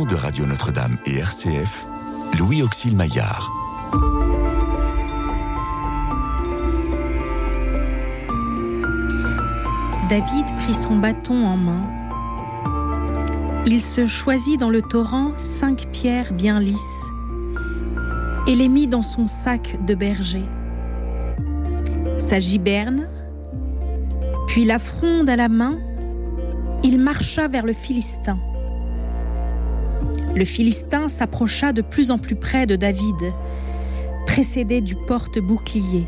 de Radio Notre-Dame et RCF, Louis Auxil Maillard. David prit son bâton en main. Il se choisit dans le torrent cinq pierres bien lisses et les mit dans son sac de berger. Sa giberne, puis la fronde à la main, il marcha vers le Philistin. Le Philistin s'approcha de plus en plus près de David, précédé du porte-bouclier.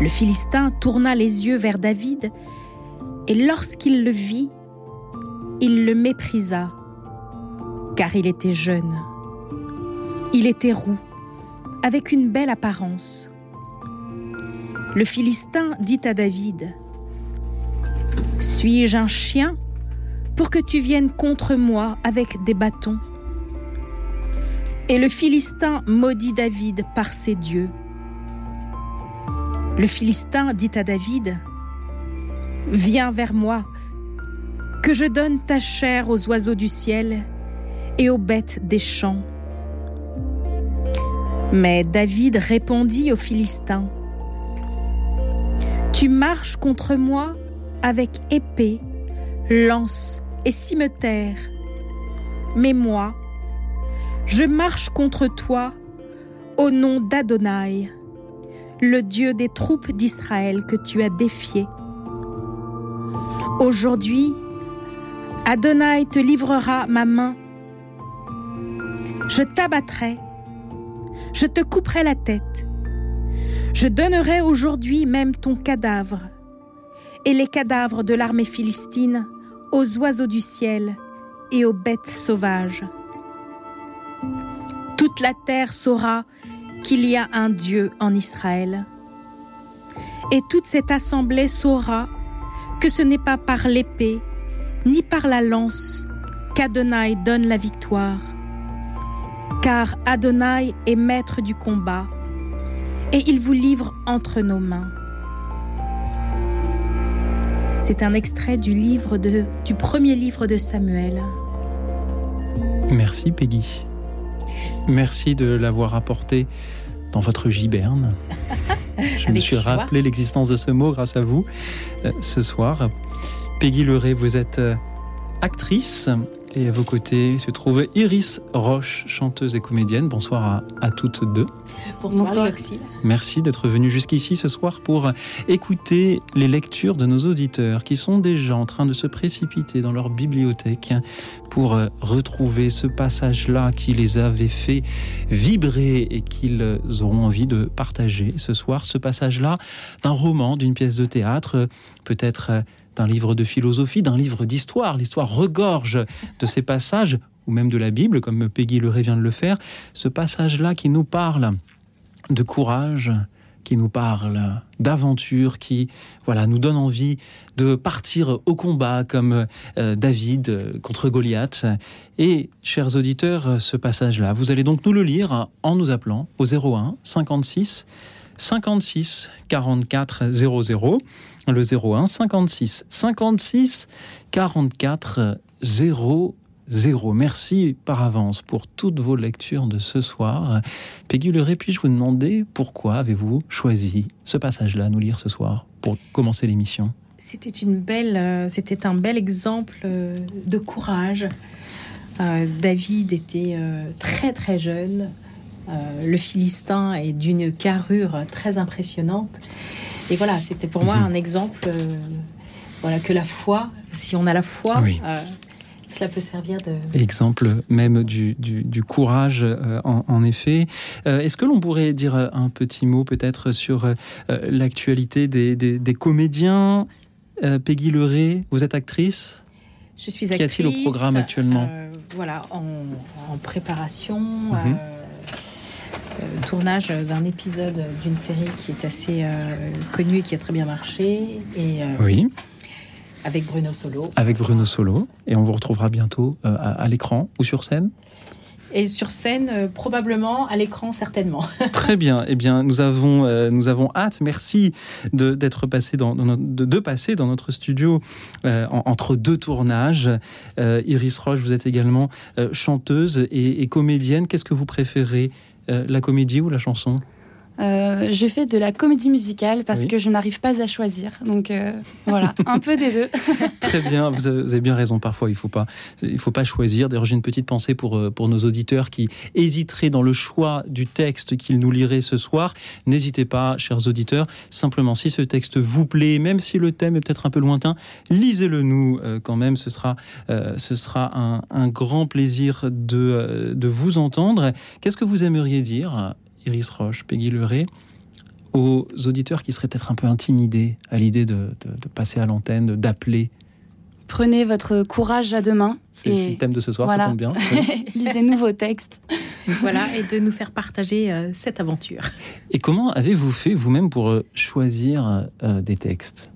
Le Philistin tourna les yeux vers David, et lorsqu'il le vit, il le méprisa, car il était jeune. Il était roux, avec une belle apparence. Le Philistin dit à David, Suis-je un chien? Pour que tu viennes contre moi avec des bâtons Et le Philistin maudit David par ses dieux. Le Philistin dit à David, Viens vers moi, que je donne ta chair aux oiseaux du ciel et aux bêtes des champs. Mais David répondit aux Philistins, Tu marches contre moi avec épée, lance et cimeterre, mais moi, je marche contre toi au nom d'Adonai le Dieu des troupes d'Israël que tu as défié. Aujourd'hui, Adonai te livrera ma main. Je t'abattrai, je te couperai la tête. Je donnerai aujourd'hui même ton cadavre et les cadavres de l'armée philistine aux oiseaux du ciel et aux bêtes sauvages. Toute la terre saura qu'il y a un Dieu en Israël. Et toute cette assemblée saura que ce n'est pas par l'épée ni par la lance qu'Adonai donne la victoire, car Adonai est maître du combat et il vous livre entre nos mains. C'est un extrait du livre de, du premier livre de Samuel. Merci Peggy. Merci de l'avoir apporté dans votre giberne. Je me suis rappelé l'existence de ce mot grâce à vous euh, ce soir. Peggy Leray, vous êtes euh, actrice et à vos côtés se trouve Iris Roche, chanteuse et comédienne. Bonsoir à, toutes deux. Bonsoir, Bonsoir. Merci d'être venu jusqu'ici ce soir pour écouter les lectures de nos auditeurs qui sont déjà en train de se précipiter dans leur bibliothèque pour retrouver ce passage-là qui les avait fait vibrer et qu'ils auront envie de partager ce soir. Ce passage-là d'un roman, d'une pièce de théâtre, peut-être d'un livre de philosophie, d'un livre d'histoire. L'histoire regorge de ces passages, ou même de la Bible, comme Peggy Leray vient de le faire, ce passage-là qui nous parle de courage, qui nous parle d'aventure, qui voilà nous donne envie de partir au combat comme euh, David contre Goliath. Et chers auditeurs, ce passage-là, vous allez donc nous le lire en nous appelant au 01 56 56 44 00 le 01 56 56 44 00. Merci par avance pour toutes vos lectures de ce soir. Peggy puis-je vous demander pourquoi avez-vous choisi ce passage-là à nous lire ce soir pour commencer l'émission? C'était une belle, euh, c'était un bel exemple euh, de courage. Euh, David était très très jeune. Le Philistin est d'une carrure très impressionnante. Et voilà, c'était pour moi mhm. un exemple, euh, voilà, que la foi, si on a la foi, euh, cela peut servir de... Exemple même du, courage, euh, en, effet. Est-ce que l'on pourrait dire un petit mot peut-être sur l'actualité des, comédiens Peggy Leray, vous êtes actrice? Je suis actrice. Qu'y a-t-il au programme actuellement? Voilà, en, préparation. Mhm. Euh, tournage d'un épisode d'une série qui est assez euh, connue et qui a très bien marché. Et, euh, oui. Avec Bruno Solo. Avec Bruno Solo. Et on vous retrouvera bientôt à, l'écran ou sur scène Et sur scène, euh, probablement, à l'écran, certainement. Très bien. Eh bien, nous avons, euh, nous avons hâte. Merci de, d'être passé dans, dans notre, de, de, passer dans notre studio euh, en, entre deux tournages. Iris Roche, vous êtes également chanteuse et, et, comédienne. Qu'est-ce que vous préférez, la comédie ou la chanson? Euh, je fais de la comédie musicale parce oui. que je n'arrive pas à choisir. Donc euh, voilà, un peu des deux. Très bien, vous avez bien raison. Parfois, il ne faut, pas, il faut pas choisir. D'ailleurs, j'ai une petite pensée pour, euh, pour nos auditeurs qui hésiteraient dans le choix du texte qu'ils nous liraient ce soir. N'hésitez pas, chers auditeurs. Simplement, si ce texte vous plaît, même si le thème est peut-être un peu lointain, lisez-le nous quand même. Ce sera, euh, ce sera un, un, grand plaisir de, de vous entendre. Qu'est-ce que vous aimeriez dire Iris Roche, Peggy Leray, aux auditeurs qui seraient peut-être un peu intimidés à l'idée de, de, de, passer à l'antenne, d'appeler Prenez votre courage à deux mains. C'est et... le thème de ce soir, voilà. ça tombe bien. Oui. Lisez nouveaux textes. voilà, et de nous faire partager euh, cette aventure. Et comment avez-vous fait vous-même pour euh, choisir euh, des textes?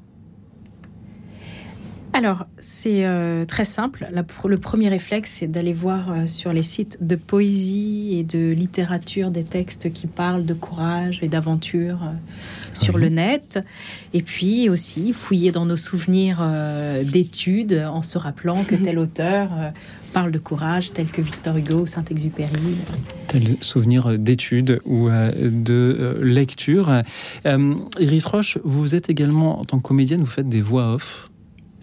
Alors, c'est euh, très simple. La, le premier réflexe, c'est d'aller voir euh, sur les sites de poésie et de littérature des textes qui parlent de courage et d'aventure euh, sur oui. le net. Et puis aussi fouiller dans nos souvenirs d'études en se rappelant que tel auteur parle de courage, tel que Victor Hugo ou Saint-Exupéry. Tel souvenir d'études ou de lecture. Iris Roche, vous êtes également, en tant que comédienne, vous faites des voix off.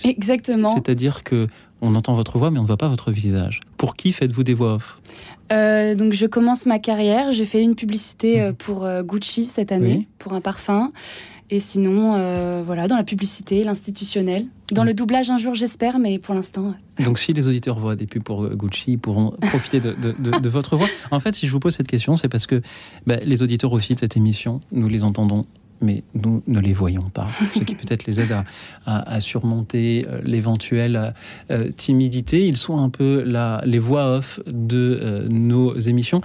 Exactement. C'est-à-dire que on entend votre voix, mais on ne voit pas votre visage. Pour qui faites-vous des voix off? Euh, Donc, je commence ma carrière. J'ai fait une publicité mmh. pour euh, Gucci cette année, oui. pour un parfum. Et sinon, euh, voilà, dans la publicité, l'institutionnel. Dans mmh. le doublage un jour, j'espère, mais pour l'instant. Donc, si les auditeurs voient des pubs pour Gucci, ils pourront profiter de, de, de, de, votre voix. En fait, si je vous pose cette question, c'est parce que bah, les auditeurs aussi de cette émission, nous les entendons mais nous ne les voyons pas. Ce qui peut-être les aide à, à, à surmonter euh, l'éventuelle euh, timidité. Ils sont un peu la, les voix off de euh, nos émissions.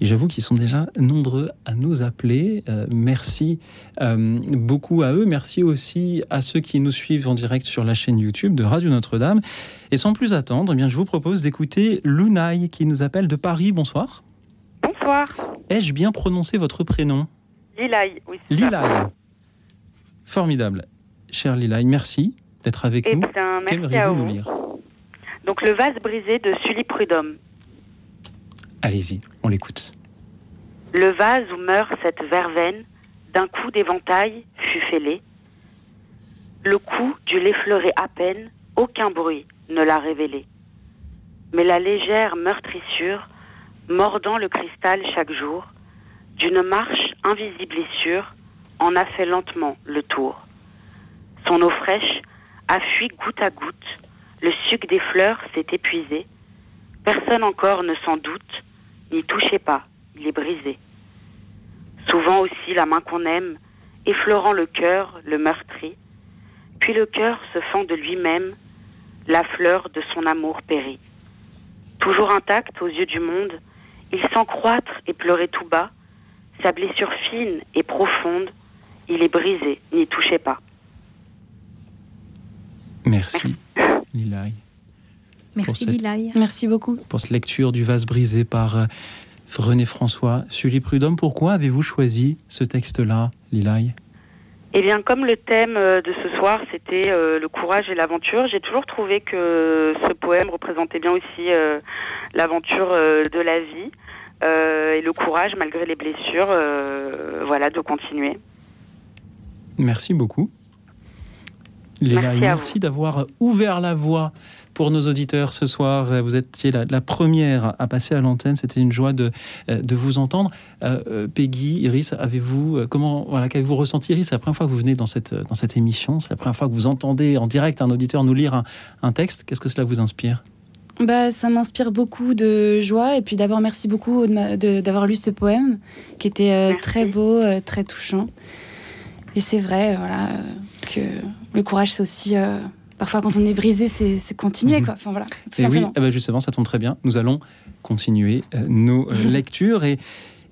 Et j'avoue qu'ils sont déjà nombreux à nous appeler. Euh, merci euh, beaucoup à eux. Merci aussi à ceux qui nous suivent en direct sur la chaîne YouTube de Radio Notre-Dame. Et sans plus attendre, eh bien, je vous propose d'écouter Lunaï qui nous appelle de Paris. Bonsoir. Bonsoir. Ai-je bien prononcé votre prénom? Lilaï, oui. Lilaï. Formidable. Cher Lilaï, merci d'être avec Et nous. Qu'aimeriez-vous nous lire? Donc, Le vase brisé de Sully Prudhomme. Allez-y, on l'écoute. Le vase où meurt cette verveine, d'un coup d'éventail, fut fêlé. Le coup dut l'effleurer à peine, aucun bruit ne l'a révélé. Mais la légère meurtrissure, mordant le cristal chaque jour, d'une marche invisible et sûre, en a fait lentement le tour. Son eau fraîche a fui goutte à goutte, le suc des fleurs s'est épuisé, personne encore ne s'en doute, n'y touchez pas, il est brisé. Souvent aussi la main qu'on aime, effleurant le cœur, le meurtrit, puis le cœur se fend de lui-même, la fleur de son amour périt. Toujours intact aux yeux du monde, il sent croître et pleurer tout bas, sa blessure fine et profonde, il est brisé, n'y touchez pas. Merci, Lilaï. Merci, cette... Lilaï. Merci beaucoup. Pour cette lecture du vase brisé par euh, René François. Sully Prudhomme, pourquoi avez-vous choisi ce texte-là, Lilaï? Eh bien, comme le thème euh, de ce soir, c'était euh, le courage et l'aventure, j'ai toujours trouvé que ce poème représentait bien aussi euh, l'aventure euh, de la vie euh, et le courage, malgré les blessures, euh, voilà, de continuer. Merci beaucoup. Léla, merci, merci d'avoir ouvert la voie pour nos auditeurs ce soir. Vous étiez la, la première à passer à l'antenne. C'était une joie de, de vous entendre. Euh, Peggy, Iris, avez-vous comment voilà qu'avez-vous ressenti Iris? C'est la première fois que vous venez dans cette dans cette émission. C'est la première fois que vous entendez en direct un auditeur nous lire un, un texte. Qu'est-ce que cela vous inspire? Bah, ça m'inspire beaucoup de joie et puis d'abord merci beaucoup d'avoir lu ce poème qui était euh, très beau, euh, très touchant. Et c'est vrai, voilà, euh, que le courage c'est aussi parfois quand on est brisé, c'est continuer. -hmm. quoi. Enfin, voilà, et oui, eh ben justement, ça tombe très bien. Nous allons continuer euh, nos euh, lectures et,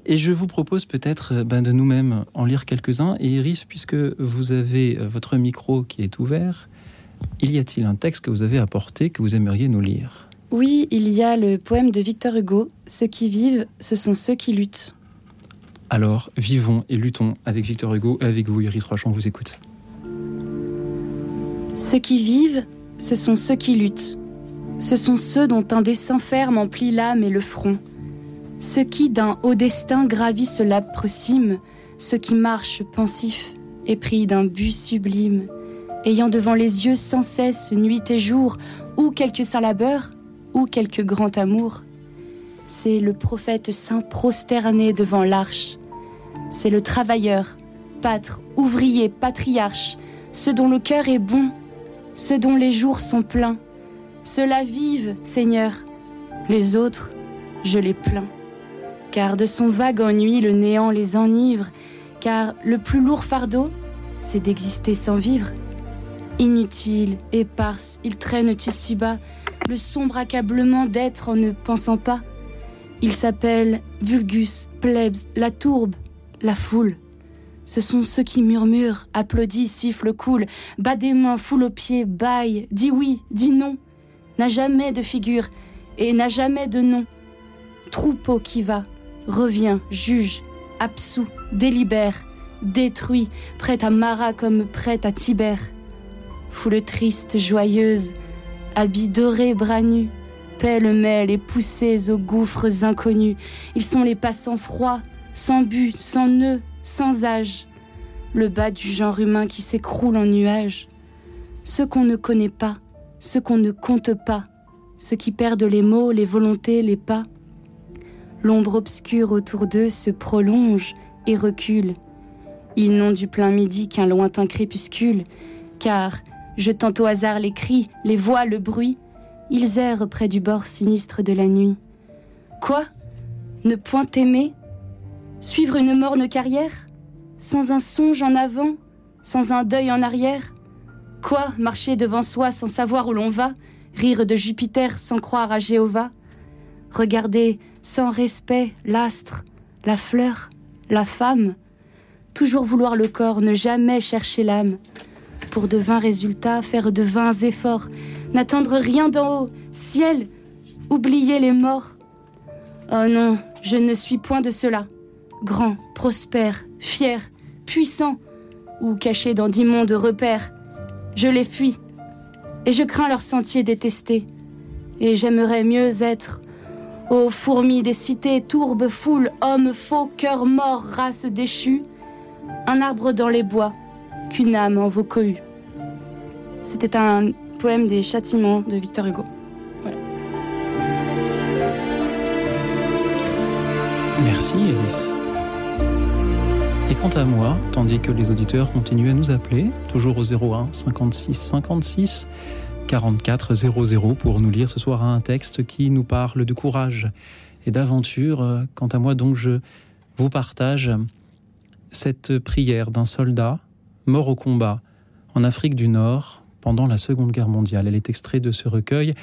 et je vous propose peut-être ben, de nous-mêmes en lire quelques-uns. Et Iris, puisque vous avez votre micro qui est ouvert, il y a-t-il un texte que vous avez apporté que vous aimeriez nous lire? Oui, il y a le poème de Victor Hugo, Ceux qui vivent, ce sont ceux qui luttent. Alors, vivons et luttons avec Victor Hugo et avec vous, Iris Roche, on vous écoute. Ceux qui vivent, ce sont ceux qui luttent. Ce sont ceux dont un dessin ferme emplit l'âme et le front. Ceux qui, d'un haut destin, gravissent l'âpre cime, ceux qui marchent pensifs, épris d'un but sublime, ayant devant les yeux sans cesse, nuit et jour, ou quelque saint labeur, ou quelque grand amour. C'est le prophète saint prosterné devant l'arche. C'est le travailleur, pâtre, ouvrier, patriarche, ceux dont le cœur est bon, ceux dont les jours sont pleins. Ceux-là vivent, Seigneur. Les autres, je les plains. Car de son vague ennui, le néant les enivre. Car le plus lourd fardeau, c'est d'exister sans vivre. Inutile, éparse, ils traînent ici-bas le sombre accablement d'être en ne pensant pas. Ils s'appellent vulgus, plebs, la tourbe, la foule. Ce sont ceux qui murmurent, applaudissent, sifflent, coulent, bat des mains, foule aux pieds, baille, dit oui, dit non, n'a jamais de figure et n'a jamais de nom. Troupeau qui va, revient, juge, absous, délibère, détruit, prête à Marat comme prête à Tibère. Foule triste, joyeuse, habits dorés, bras nus, pêle-mêle et poussés aux gouffres inconnus. Ils sont les passants froids, sans but, sans nœud, sans âge, le bas du genre humain qui s'écroule en nuages. Ceux qu'on ne connaît pas, ceux qu'on ne compte pas, ceux qui perdent les mots, les volontés, les pas. L'ombre obscure autour d'eux se prolonge et recule. Ils n'ont du plein midi qu'un lointain crépuscule, car, jetant au hasard les cris, les voix, le bruit, ils errent près du bord sinistre de la nuit. Quoi? Ne point aimer? Suivre une morne carrière? Sans un songe en avant? Sans un deuil en arrière? Quoi Marcher devant soi sans savoir où l'on va? Rire de Jupiter sans croire à Jéhovah? Regarder sans respect l'astre, la fleur, la femme? Toujours vouloir le corps, ne jamais chercher l'âme Pour de vains résultats, faire de vains efforts N'attendre rien d'en haut, ciel Oublier les morts Oh non, je ne suis point de cela grand, prospère, fier, puissant, ou caché dans d'immondes repères. Je les fuis, et je crains leur sentier détesté. Et j'aimerais mieux être, ô fourmis des cités, tourbes, foules, hommes faux, cœurs morts, race déchue, un arbre dans les bois, qu'une âme en vos cohues. C'était un poème des châtiments de Victor Hugo. Merci Iris. Et quant à moi, tandis que les auditeurs continuent à nous appeler, toujours au 01 56 56 44 00 pour nous lire ce soir un texte qui nous parle de courage et d'aventure. Quant à moi, donc, je vous partage cette prière d'un soldat mort au combat en Afrique du Nord pendant la Seconde Guerre mondiale. Elle est extraite de ce recueil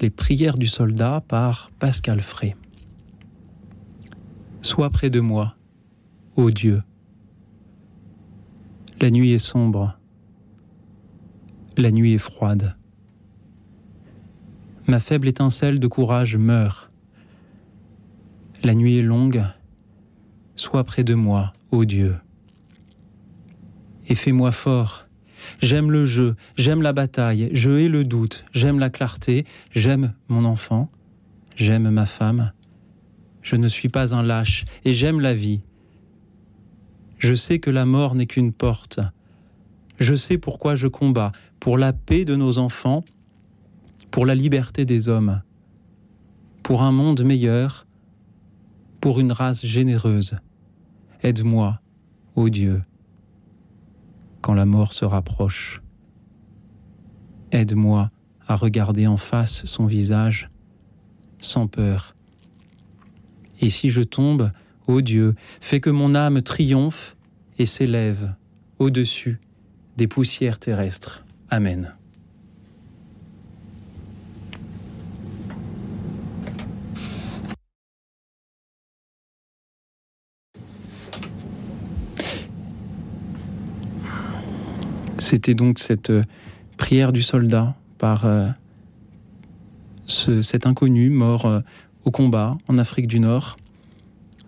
Les prières du soldat par Pascal Frey. Sois près de moi, ô Dieu la nuit est sombre. La nuit est froide. Ma faible étincelle de courage meurt. La nuit est longue. Sois près de moi, ô Dieu. Et fais-moi fort. J'aime le jeu, j'aime la bataille, je hais le doute, j'aime la clarté, j'aime mon enfant, j'aime ma femme. Je ne suis pas un lâche et j'aime la vie. Je sais que la mort n'est qu'une porte. Je sais pourquoi je combats, pour la paix de nos enfants, pour la liberté des hommes, pour un monde meilleur, pour une race généreuse. Aide-moi, ô Dieu, quand la mort se rapproche. Aide-moi à regarder en face son visage sans peur. Et si je tombe, Ô Dieu, fais que mon âme triomphe et s'élève au-dessus des poussières terrestres. Amen. C'était donc cette euh, prière du soldat par euh, cet inconnu mort euh, au combat en Afrique du Nord.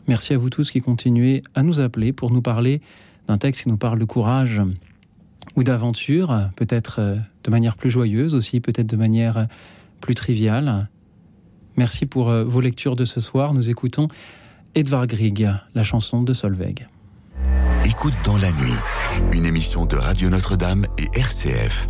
Merci à vous tous qui continuez à nous appeler pour nous parler d'un texte qui nous parle de courage ou d'aventure, peut-être de manière plus joyeuse aussi, peut-être de manière plus triviale. Merci pour vos lectures de ce soir. Nous écoutons Edvard Grieg, la chanson de Solveig. Écoute dans la nuit, une émission de Radio Notre-Dame et RCF.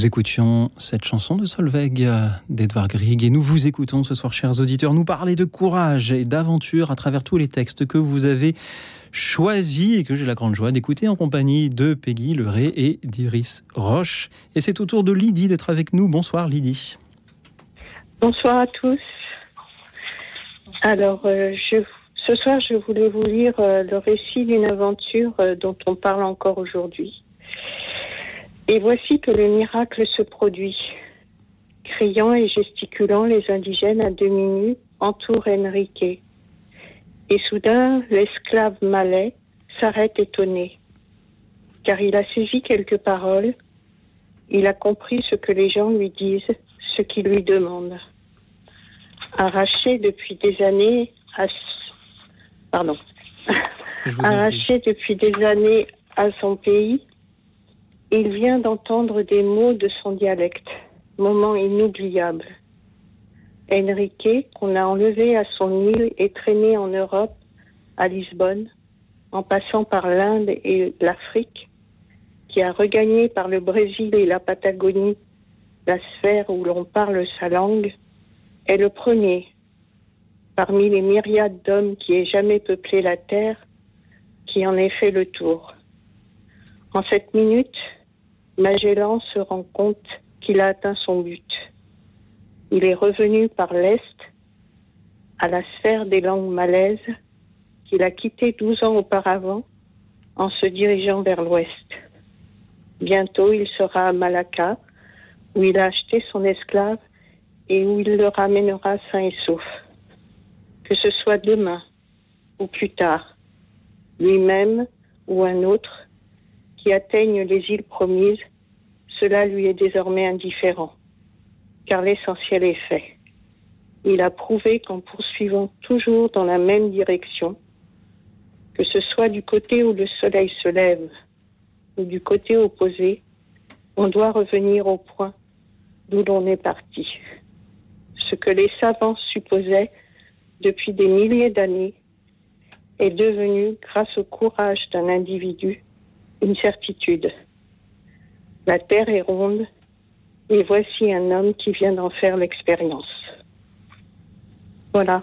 Nous écoutions cette chanson de Solveig d'Edvard Grieg et nous vous écoutons ce soir, chers auditeurs, nous parler de courage et d'aventure à travers tous les textes que vous avez choisis et que j'ai la grande joie d'écouter en compagnie de Peggy Leray et d'Iris Roche. Et c'est au tour de Lydie d'être avec nous. Bonsoir Lydie. Bonsoir à tous. Alors, euh, ce soir, je voulais vous lire euh, le récit d'une aventure euh, dont on parle encore aujourd'hui. Et voici que le miracle se produit. Criant et gesticulant, les indigènes à demi nus entourent Enrique. Et soudain, l'esclave malais s'arrête étonné, car il a saisi quelques paroles, il a compris ce que les gens lui disent, ce qu'ils lui demandent. Arraché depuis des années à... Pardon. Arraché depuis des années à son pays, il vient d'entendre des mots de son dialecte, moment inoubliable. Enrique, qu'on a enlevé à son île et traîné en Europe, à Lisbonne, en passant par l'Inde et l'Afrique, qui a regagné par le Brésil et la Patagonie la sphère où l'on parle sa langue, est le premier parmi les myriades d'hommes qui aient jamais peuplé la Terre qui en ait fait le tour. En cette minute, Magellan se rend compte qu'il a atteint son but. Il est revenu par l'Est à la sphère des langues malaises qu'il a quittée douze ans auparavant en se dirigeant vers l'Ouest. Bientôt, il sera à Malacca, où il a acheté son esclave et où il le ramènera sain et sauf. Que ce soit demain ou plus tard, lui-même ou un autre qui atteigne les îles promises, cela lui est désormais indifférent, car l'essentiel est fait. Il a prouvé qu'en poursuivant toujours dans la même direction, que ce soit du côté où le soleil se lève ou du côté opposé, on doit revenir au point d'où l'on est parti. Ce que les savants supposaient depuis des milliers d'années est devenu, grâce au courage d'un individu, une certitude. La Terre est ronde et voici un homme qui vient d'en faire l'expérience. Voilà.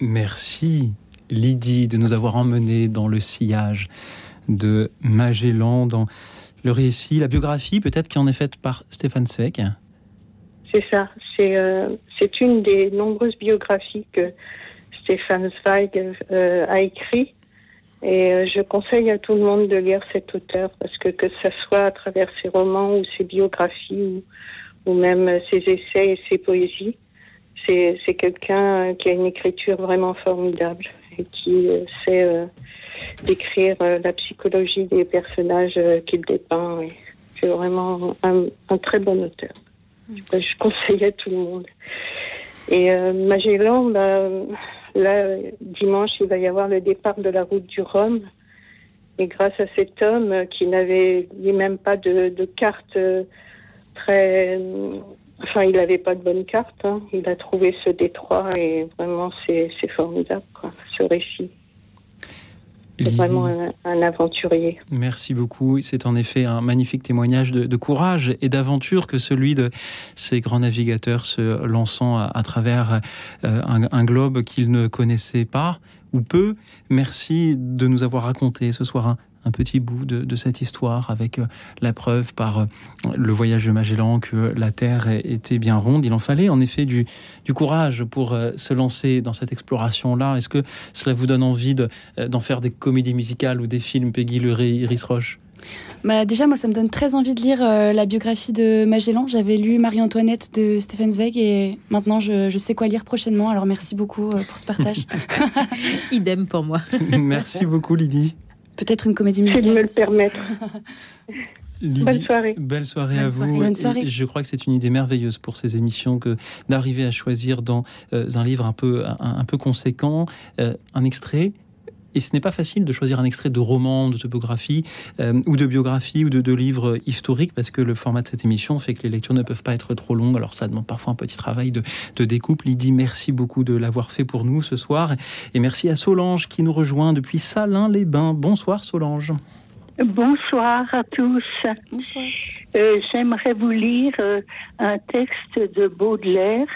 Merci Lydie de nous avoir emmenés dans le sillage de Magellan, dans le récit, la biographie peut-être qui en est faite par Stéphane Zweig. C'est ça, c'est euh, c'est une des nombreuses biographies que Stéphane Zweig euh, a écrit. Et euh, je conseille à tout le monde de lire cet auteur parce que que ce soit à travers ses romans ou ses biographies ou, ou même ses essais et ses poésies, c'est quelqu'un qui a une écriture vraiment formidable et qui sait d'écrire euh, la psychologie des personnages euh, qu'il dépeint. C'est vraiment un, très bon auteur. Je conseille à tout le monde. Et euh, Magellan, bah, là, dimanche, il va y avoir le départ de la route du Rhum. Et grâce à cet homme qui n'avait lui-même pas de, carte très. Enfin, il n'avait pas de bonne carte. Hein. Il a trouvé ce détroit et vraiment, c'est formidable, quoi, ce récit. C'est vraiment un, aventurier. Merci beaucoup. C'est en effet un magnifique témoignage de, courage et d'aventure que celui de ces grands navigateurs se lançant à, travers euh, un, globe qu'ils ne connaissaient pas ou peu. Merci de nous avoir raconté ce soir un, un petit bout de, cette histoire avec euh, la preuve par euh, le voyage de Magellan que la Terre était bien ronde. Il en fallait en effet du, courage pour euh, se lancer dans cette exploration-là. Est-ce que cela vous donne envie d'en faire des comédies musicales ou des films, Peggy Leray, Iris Roche? Bah déjà, moi, ça me donne très envie de lire la biographie de Magellan. J'avais lu Marie-Antoinette de Stephen Zweig et maintenant, je, sais quoi lire prochainement. Alors, merci beaucoup pour ce partage. Idem pour moi. merci beaucoup, Lydie. Peut-être une comédie musicale. Je me le permettre. Bonne soirée. Belle soirée à vous. Bonne soirée. je crois que c'est une idée merveilleuse pour ces émissions que d'arriver à choisir dans euh, un livre un peu, un, peu conséquent euh, un extrait et ce n'est pas facile de choisir un extrait de roman, d'autobiographie, euh, ou de biographie, ou de, de livres historiques, parce que le format de cette émission fait que les lectures ne peuvent pas être trop longues. Alors ça demande parfois un petit travail de, de découpe. Lydie, merci beaucoup de l'avoir fait pour nous ce soir. Et merci à Solange qui nous rejoint depuis Salins-les-Bains. Bonsoir Solange. Bonsoir à tous. Bonsoir. Euh, j'aimerais vous lire euh, un texte de Baudelaire,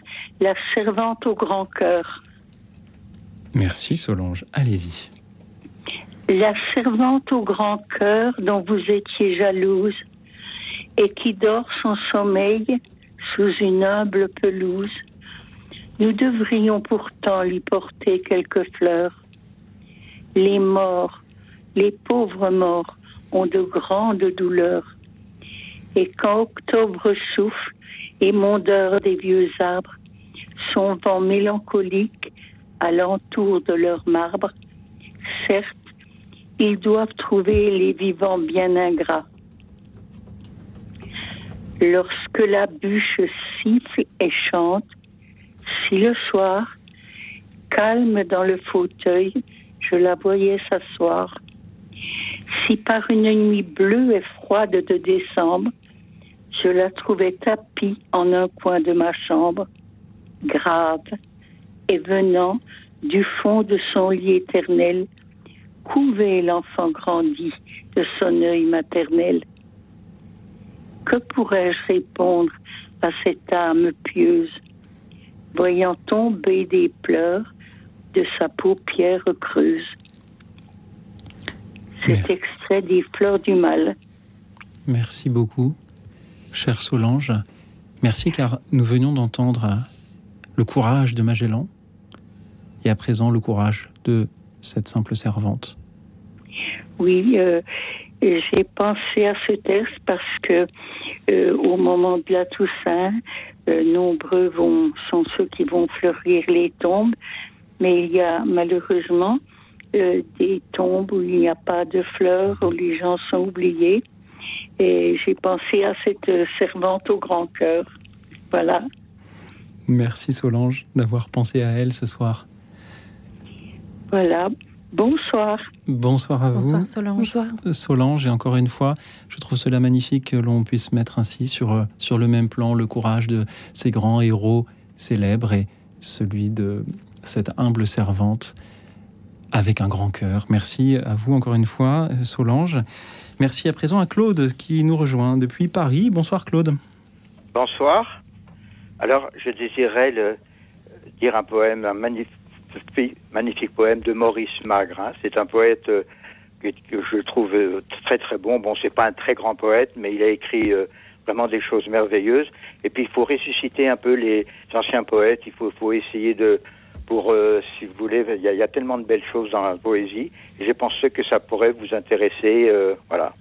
La servante au grand cœur. Merci Solange. Allez-y. La servante au grand cœur dont vous étiez jalouse et qui dort son sommeil sous une humble pelouse Nous devrions pourtant lui porter quelques fleurs. Les morts, les pauvres morts, ont de grandes douleurs. Et quand octobre souffle, émondeur des vieux arbres, son vent mélancolique alentour de leur marbre, certes, ils doivent trouver les vivants bien ingrats. Lorsque la bûche siffle et chante, si le soir, calme dans le fauteuil, je la voyais s'asseoir, si par une nuit bleue et froide de décembre, je la trouvais tapie en un coin de ma chambre, grave, et venant du fond de son lit éternel, couver l'enfant grandi de son œil maternel. Que pourrais-je répondre à cette âme pieuse, voyant tomber des pleurs de sa paupière creuse? Cet extrait des Fleurs du Mal. Merci beaucoup, chère Solange. Merci car nous venions d'entendre le courage de Magellan et à présent le courage de cette simple servante. Oui, euh, j'ai pensé à ce texte parce que euh, au moment de la Toussaint, euh, nombreux vont, sont ceux qui vont fleurir les tombes, mais il y a malheureusement des tombes où il n'y a pas de fleurs, où les gens sont oubliés. Et j'ai pensé à cette servante au grand cœur. Voilà. Merci Solange d'avoir pensé à elle ce soir. Voilà. Bonsoir. Bonsoir à vous. Bonsoir Solange. Bonsoir. Solange, et encore une fois, je trouve cela magnifique que l'on puisse mettre ainsi sur, euh, sur le même plan le courage de ces grands héros célèbres et celui de cette humble servante avec un grand cœur. Merci à vous encore une fois, Solange. Merci à présent à Claude qui nous rejoint depuis Paris. Bonsoir Claude. Bonsoir. Alors, je désirais le, dire un poème, un magnifique magnifique poème de Maurice Magre. Hein. C'est un poète euh, que, je trouve euh, très très bon. Bon, c'est pas un très grand poète, mais il a écrit euh, vraiment des choses merveilleuses. Et puis il faut ressusciter un peu les anciens poètes. Il faut, faut essayer de, pour, si vous voulez, il y, a, tellement de belles choses dans la poésie. Et je pense que ça pourrait vous intéresser. voilà.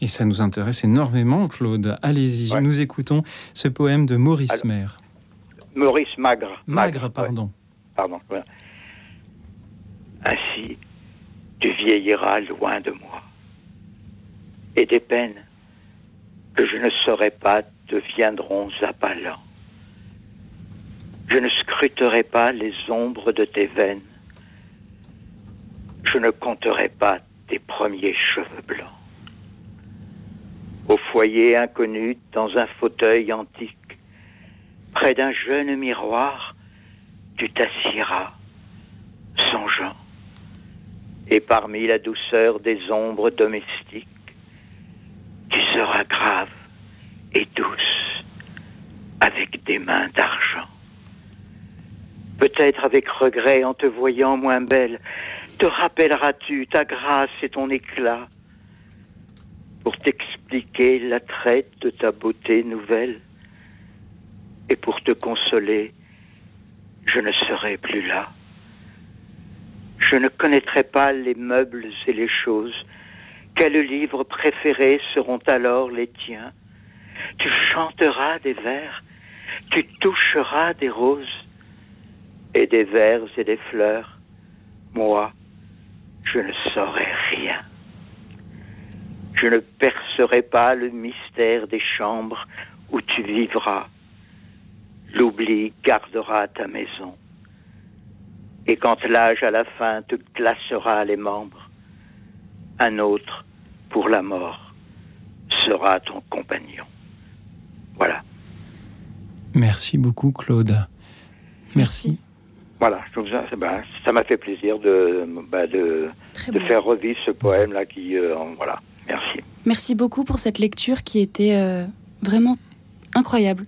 Et ça nous intéresse énormément, Claude. Allez-y, nous écoutons ce poème de Maurice Maire. Maurice Magre. Magre, pardon. Pardon. Voilà. Ainsi, tu vieilliras loin de moi. Et des peines que je ne saurais pas deviendront appalants. Je ne scruterai pas les ombres de tes veines. Je ne compterai pas tes premiers cheveux blancs. Au foyer inconnu, dans un fauteuil antique, près d'un jeune miroir, tu t'assieras, songeant et parmi la douceur des ombres domestiques, tu seras grave et douce avec des mains d'argent. Peut-être avec regret en te voyant moins belle, te rappelleras-tu ta grâce et ton éclat pour t'expliquer la traite de ta beauté nouvelle et pour te consoler, je ne serai plus là. Je ne connaîtrai pas les meubles et les choses. Quels livres préférés seront alors les tiens? Tu chanteras des vers, tu toucheras des roses et des vers et des fleurs. Moi, je ne saurai rien. Je ne percerai pas le mystère des chambres où tu vivras. L'oubli gardera ta maison. Et quand l'âge à la fin te glacera les membres, un autre, pour la mort, sera ton compagnon. Voilà. Merci beaucoup, Claude. Merci. Voilà, ben, ça m'a fait plaisir de, ben, de, faire revivre ce poème-là qui, euh, voilà, merci. Merci beaucoup pour cette lecture qui était euh, vraiment incroyable,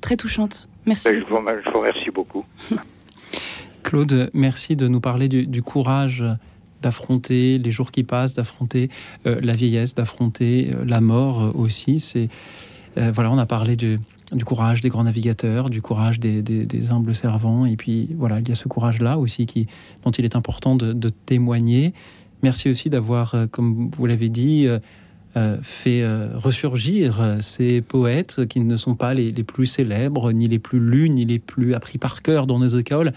très touchante. Merci. Ben, je, vous, je vous remercie beaucoup. Claude, merci de nous parler du, courage d'affronter les jours qui passent, d'affronter euh, la vieillesse, d'affronter euh, la mort euh, aussi. C'est voilà, on a parlé du courage des grands navigateurs, du courage des, humbles servants. Et puis voilà, il y a ce courage-là aussi qui, dont il est important de, témoigner. Merci aussi d'avoir, comme vous l'avez dit, fait ressurgir ces poètes qui ne sont pas les, les, plus célèbres, ni les plus lus, ni les plus appris par cœur dans nos écoles,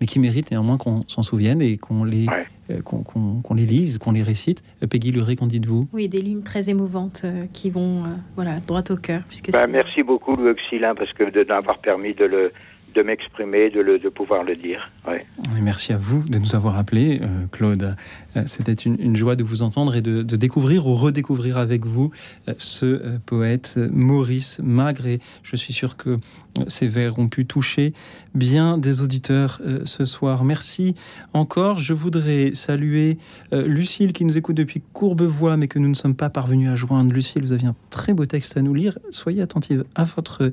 mais qui méritent néanmoins qu'on s'en souvienne et qu'on les, euh, qu'on les lise, qu'on les récite. Euh, Peggy Lurie, qu'en dites-vous? Oui, des lignes très émouvantes euh, qui vont voilà, droit au cœur. Puisque ben, merci beaucoup, Louis Auxilin, parce que de m'avoir permis de le, de m'exprimer, de, de pouvoir le dire. merci à vous de nous avoir appelés, Claude. Euh, c'était une, joie de vous entendre et de, découvrir ou redécouvrir avec vous euh, ce euh, poète Maurice Magre. Je suis sûr que ces vers ont pu toucher bien des auditeurs ce soir. Merci encore. Je voudrais saluer Lucille qui nous écoute depuis Courbevoie, mais que nous ne sommes pas parvenus à joindre. Lucille, vous aviez un très beau texte à nous lire. Soyez attentive à votre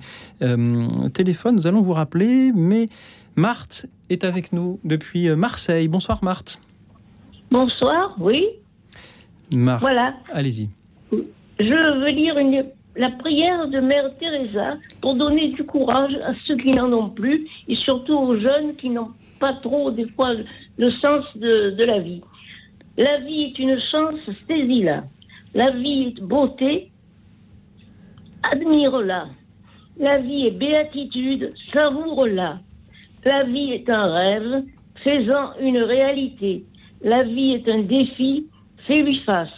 téléphone. Nous allons vous rappeler, mais Marthe est avec nous depuis Marseille. Bonsoir Marthe. Bonsoir, oui. Marthe, voilà. Allez-y. Je veux lire une, la prière de Mère Teresa pour donner du courage à ceux qui n'en ont plus et surtout aux jeunes qui n'ont pas trop, des fois, le sens de, de la vie. La vie est une chance, saisis-la. La vie est beauté, admire-la. La vie est béatitude, savoure-la. La vie est un rêve, faisant une réalité. La vie est un défi, fais-lui face.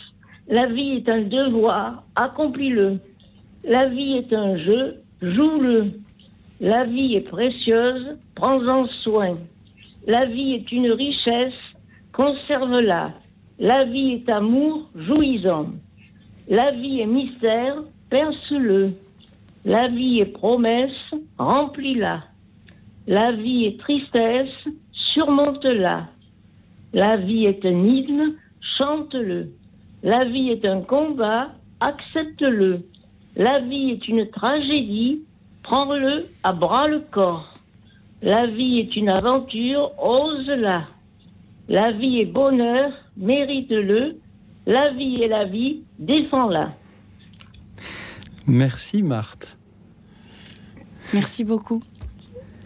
La vie est un devoir, accomplis-le. La vie est un jeu, joue-le. La vie est précieuse, prends-en soin. La vie est une richesse, conserve-la. La vie est amour, jouis-en. La vie est mystère, perce-le. La vie est promesse, remplis-la. La vie est tristesse, surmonte-la. La vie est un hymne, chante-le. La vie est un combat, accepte-le. La vie est une tragédie, prends-le à bras le corps. La vie est une aventure, ose-la. La vie est bonheur, mérite-le. La vie est la vie, défends-la. Merci Marthe. Merci beaucoup.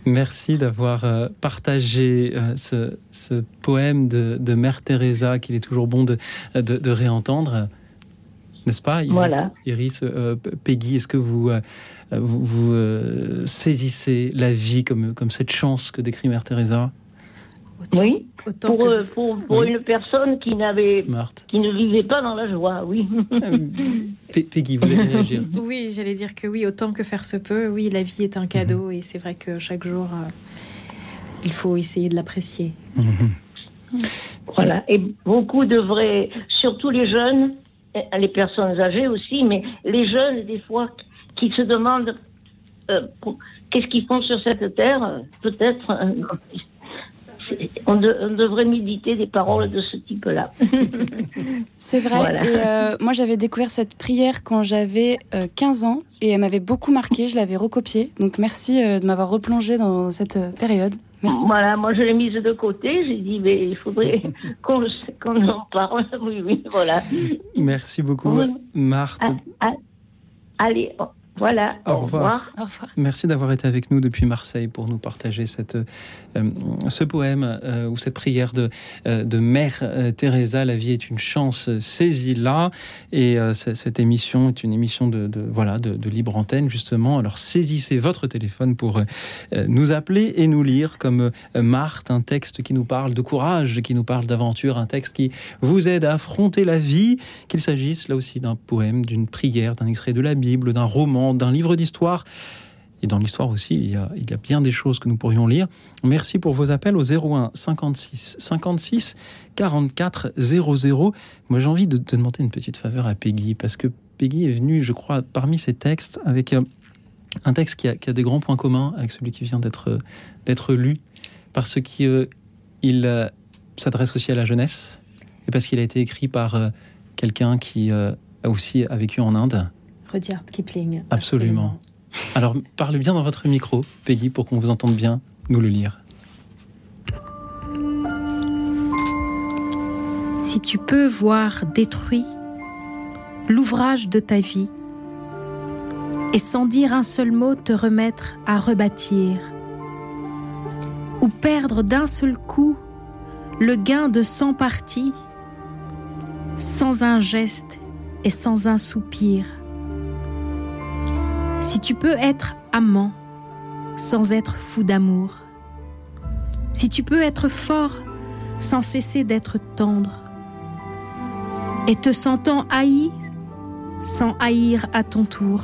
Merci d'avoir euh, partagé euh, ce, poème de, Mère Teresa qu'il est toujours bon de, de, réentendre. N'est-ce pas, Iris, voilà. Iris euh, Peggy, est-ce que vous, vous, saisissez la vie comme, comme cette chance que décrit Mère Teresa? Oui, pour, euh, pour, pour une personne qui n'avait, qui ne vivait pas dans la joie, oui. Euh, Peggy, vous allez réagir Oui, j'allais dire que oui, autant que faire se peut. Oui, la vie est un cadeau mhm. et c'est vrai que chaque jour, euh, il faut essayer de l'apprécier. Mhm. Voilà, et beaucoup devraient, surtout les jeunes, les personnes âgées aussi, mais les jeunes, des fois, qui se demandent qu'est-ce qu'ils font sur cette terre, peut-être on, devrait méditer des paroles de ce type-là. C'est vrai. Et euh, moi, j'avais découvert cette prière quand j'avais 15 euh, ans et elle m'avait beaucoup marqué. Je l'avais recopiée. Donc, merci euh, de m'avoir replongé dans cette période. Merci. Voilà, moi je l'ai mise de côté. J'ai dit, mais il faudrait qu'on en parle. Oui, oui, voilà. Merci beaucoup, Marthe. Ah, ah, allez, voilà. Au, revoir. Merci d'avoir été avec nous depuis Marseille pour nous partager cette, euh, ce poème euh, ou cette prière de, euh, de Mère Teresa. La vie est une chance, saisis-la. Et cette émission est une émission de, de voilà de, de, libre antenne justement. Alors saisissez votre téléphone pour nous appeler et nous lire comme Marthe, un texte qui nous parle de courage, qui nous parle d'aventure, un texte qui vous aide à affronter la vie, qu'il s'agisse là aussi d'un poème, d'une prière, d'un extrait de la Bible, d'un roman d'un livre d'histoire. Et dans l'histoire aussi, il y, a, il y, a, bien des choses que nous pourrions lire. Merci pour vos appels au 01 56 56 44 00. Moi, j'ai envie de, demander une petite faveur à Peggy, parce que Peggy est venue, je crois, parmi ces textes, avec euh, un texte qui a, qui a, des grands points communs avec celui qui vient d'être d'être lu, parce qu'il euh, euh, s'adresse aussi à la jeunesse, et parce qu'il a été écrit par quelqu'un qui a aussi vécu en Inde Rudyard Kipling. Absolument. Alors, parlez bien dans votre micro, Peggy, pour qu'on vous entende bien nous le lire. Si tu peux voir détruit l'ouvrage de ta vie, et sans dire un seul mot te remettre à rebâtir, ou perdre d'un seul coup le gain de cent parties, sans un geste et sans un soupir. Si tu peux être amant sans être fou d'amour, si tu peux être fort sans cesser d'être tendre, et te sentant haï sans haïr à ton tour,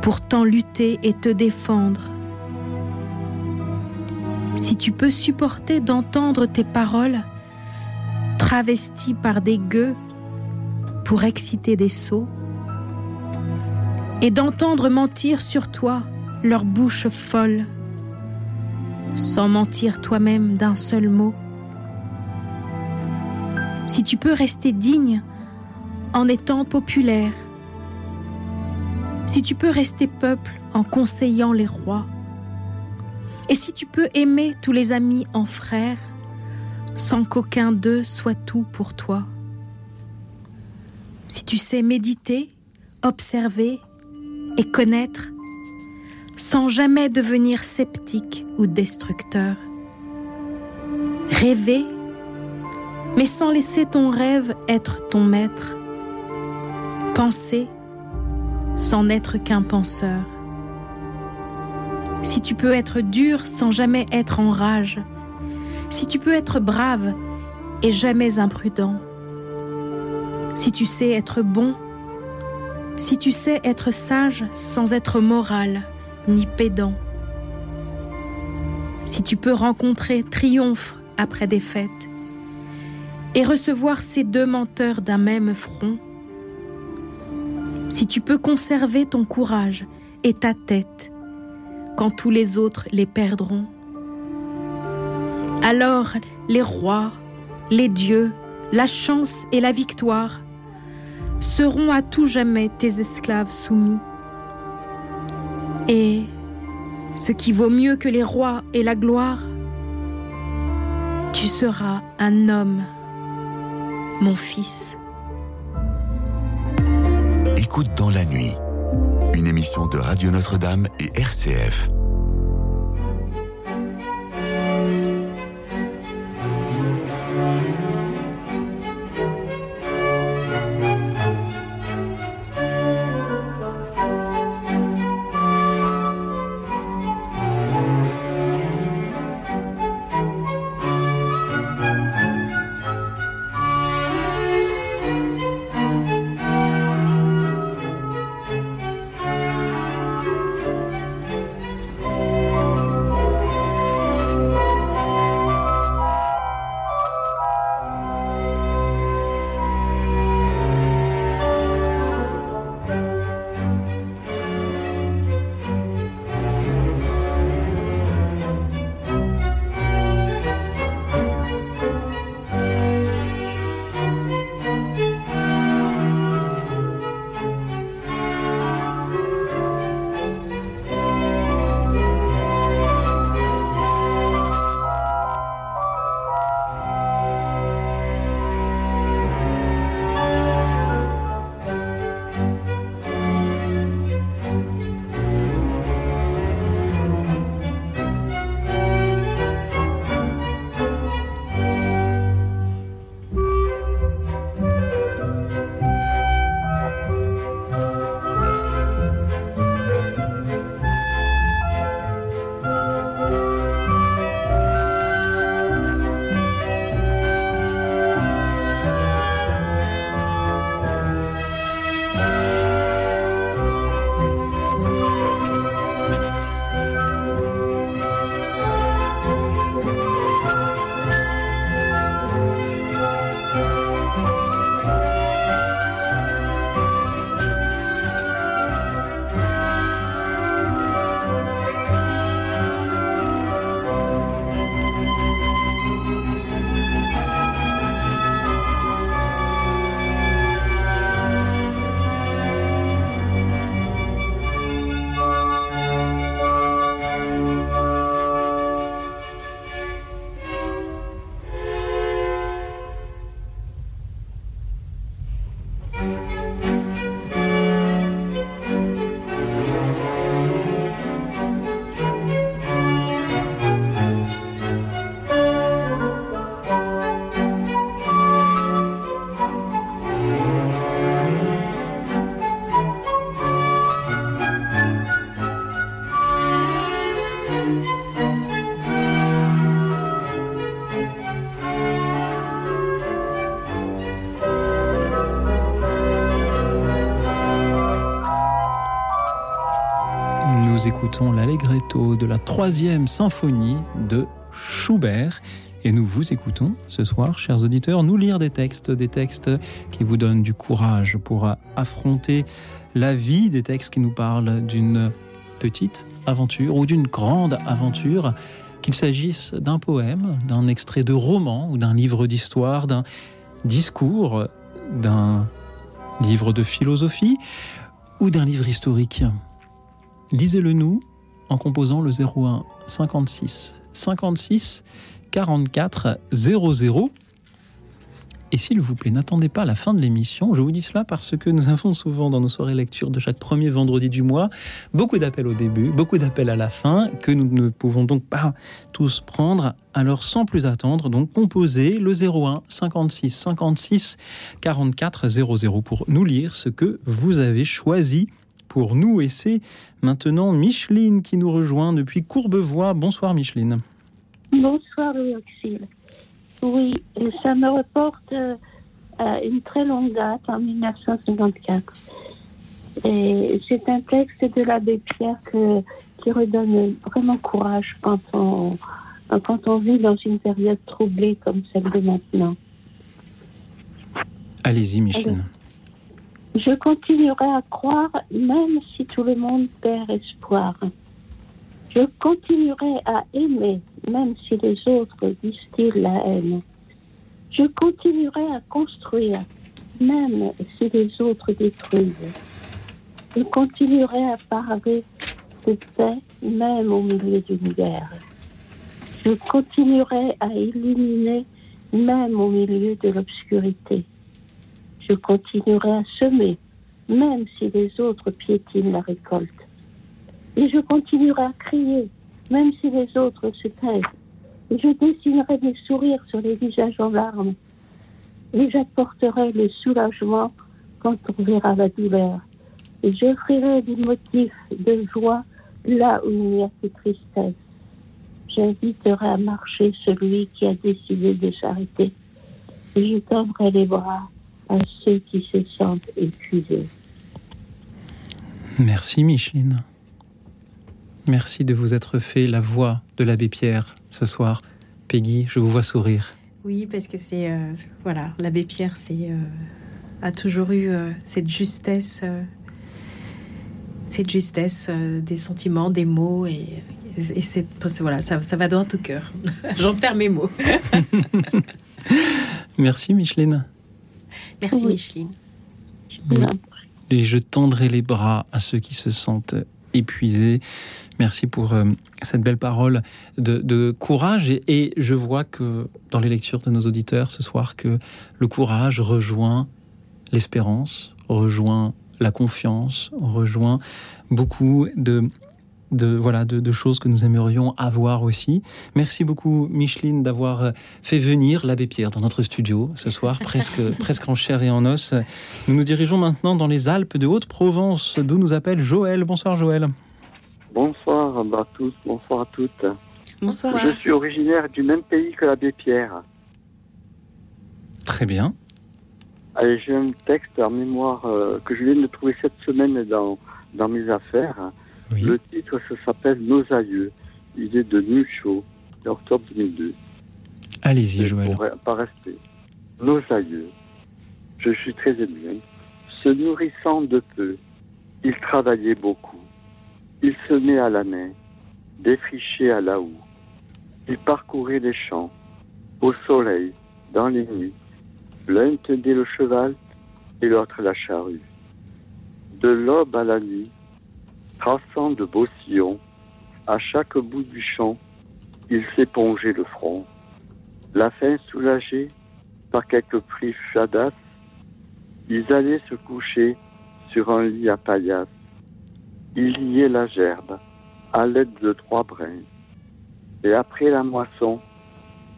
pourtant lutter et te défendre. Si tu peux supporter d'entendre tes paroles travesties par des gueux pour exciter des sots, et d'entendre mentir sur toi leur bouche folle, sans mentir toi-même d'un seul mot. Si tu peux rester digne en étant populaire, si tu peux rester peuple en conseillant les rois, et si tu peux aimer tous les amis en frères, sans qu'aucun d'eux soit tout pour toi, si tu sais méditer, observer et connaître, sans jamais devenir sceptique ou destructeur, rêver, mais sans laisser ton rêve être ton maître, penser, sans n'être qu'un penseur. Si tu peux être dur sans jamais être en rage, si tu peux être brave et jamais imprudent, si tu sais être bon, si tu sais être sage sans être moral ni pédant, si tu peux rencontrer triomphe après défaite et recevoir ces deux menteurs d'un même front, si tu peux conserver ton courage et ta tête quand tous les autres les perdront, alors les rois, les dieux, la chance et la victoire seront à tout jamais tes esclaves soumis. Et ce qui vaut mieux que les rois et la gloire, tu seras un homme, mon fils. Écoute dans la nuit, une émission de Radio Notre-Dame et RCF. Troisième symphonie de Schubert. Et nous vous écoutons ce soir, chers auditeurs, nous lire des textes, des textes qui vous donnent du courage pour affronter la vie, des textes qui nous parlent d'une petite aventure ou d'une grande aventure, qu'il s'agisse d'un poème, d'un extrait de roman ou d'un livre d'histoire, d'un discours, d'un livre de philosophie ou d'un livre historique. Lisez-le nous en composant le 01 56 56 44 00. Et s'il vous plaît, n'attendez pas la fin de l'émission. Je vous dis cela parce que nous avons souvent dans nos soirées lecture de chaque premier vendredi du mois beaucoup d'appels au début, beaucoup d'appels à la fin que nous ne pouvons donc pas tous prendre. Alors sans plus attendre, donc composez le 01 56 56 44 00 pour nous lire ce que vous avez choisi pour nous. Et c'est maintenant Micheline qui nous rejoint depuis Courbevoie. Bonsoir Micheline. Bonsoir louis Oui, ça me reporte euh, à une très longue date, en 1954. Et c'est un texte de l'abbé Pierre qui redonne vraiment courage quand on, quand on vit dans une période troublée comme celle de maintenant. Allez-y, Micheline. Je continuerai à croire même si tout le monde perd espoir. Je continuerai à aimer, même si les autres distillent la haine. Je continuerai à construire, même si les autres détruisent. Je continuerai à parler de paix, même au milieu d'une guerre. Je continuerai à illuminer, même au milieu de l'obscurité. Je continuerai à semer, même si les autres piétinent la récolte. Et je continuerai à crier, même si les autres se taisent. Et je dessinerai des sourires sur les visages en larmes. Et j'apporterai le soulagement quand on verra la douleur. Et j'offrirai des motifs de joie là où il n'y a que tristesse. J'inviterai à marcher celui qui a décidé de s'arrêter. Et je tendrai les bras à ceux qui se sentent épuisés. Merci Micheline. Merci de vous être fait la voix de l'abbé Pierre ce soir. Peggy, je vous vois sourire. Oui, parce que c'est euh, voilà, l'abbé Pierre, c'est euh, a toujours eu euh, cette justesse, cette justesse des sentiments, des mots et, voilà, ça, ça va droit au cœur. J'en perds mes mots. Merci Micheline. Merci Micheline. Et je tendrai les bras à ceux qui se sentent épuisés. Merci pour euh, cette belle parole de, courage. Et, je vois que dans les lectures de nos auditeurs ce soir, que le courage rejoint l'espérance, rejoint la confiance, rejoint beaucoup de, de voilà de, choses que nous aimerions avoir aussi. Merci beaucoup Micheline d'avoir euh, fait venir l'abbé Pierre dans notre studio ce soir, presque presque en chair et en os. Nous nous dirigeons maintenant dans les Alpes de Haute-Provence, d'où nous appelle Joël. Bonsoir Joël. Bonsoir à tous, bonsoir à toutes. Bonsoir. Je suis originaire du même pays que l'abbé Pierre. Très bien. Allez, j'ai un texte en mémoire euh, que je viens de trouver cette semaine dans, dans mes affaires. Le titre, ça s'appelle Nos aïeux. Il est de Nucho, octobre 2002. Allez-y, Joël. Pas rester. Nos aïeux. Je suis très ému. Se nourrissant de peu, ils travaillaient beaucoup. Il se met à la main, défriché à la houe. Il parcourait les champs, au soleil, dans les nuits. L'un tenait le cheval et l'autre la charrue. De l'aube à la nuit, traçant de beaux sillons, à chaque bout du champ, il s'épongeait le front. La faim soulagée par quelques prix chadasse, ils allaient se coucher sur un lit à paillasse il liait la gerbe à l'aide de trois brins. Et après la moisson,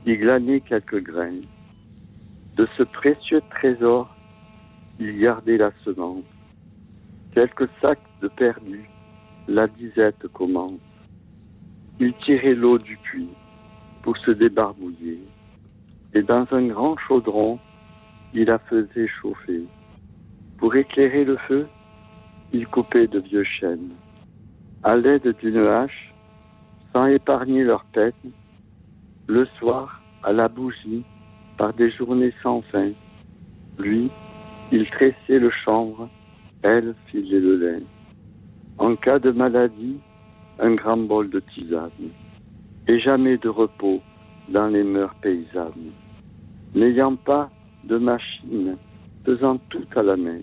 il glanait quelques graines. De ce précieux trésor, il gardait la semence. Quelques sacs de perdu, la disette commence. Il tirait l'eau du puits pour se débarbouiller. Et dans un grand chaudron, il la faisait chauffer. Pour éclairer le feu, il coupait de vieux chênes. à l'aide d'une hache, sans épargner leur tête, le soir, à la bougie, par des journées sans fin. Lui, il tressait le chanvre, elle filait le lin. En cas de maladie, un grand bol de tisane, et jamais de repos dans les mœurs paysannes. N'ayant pas de machine, faisant tout à la main,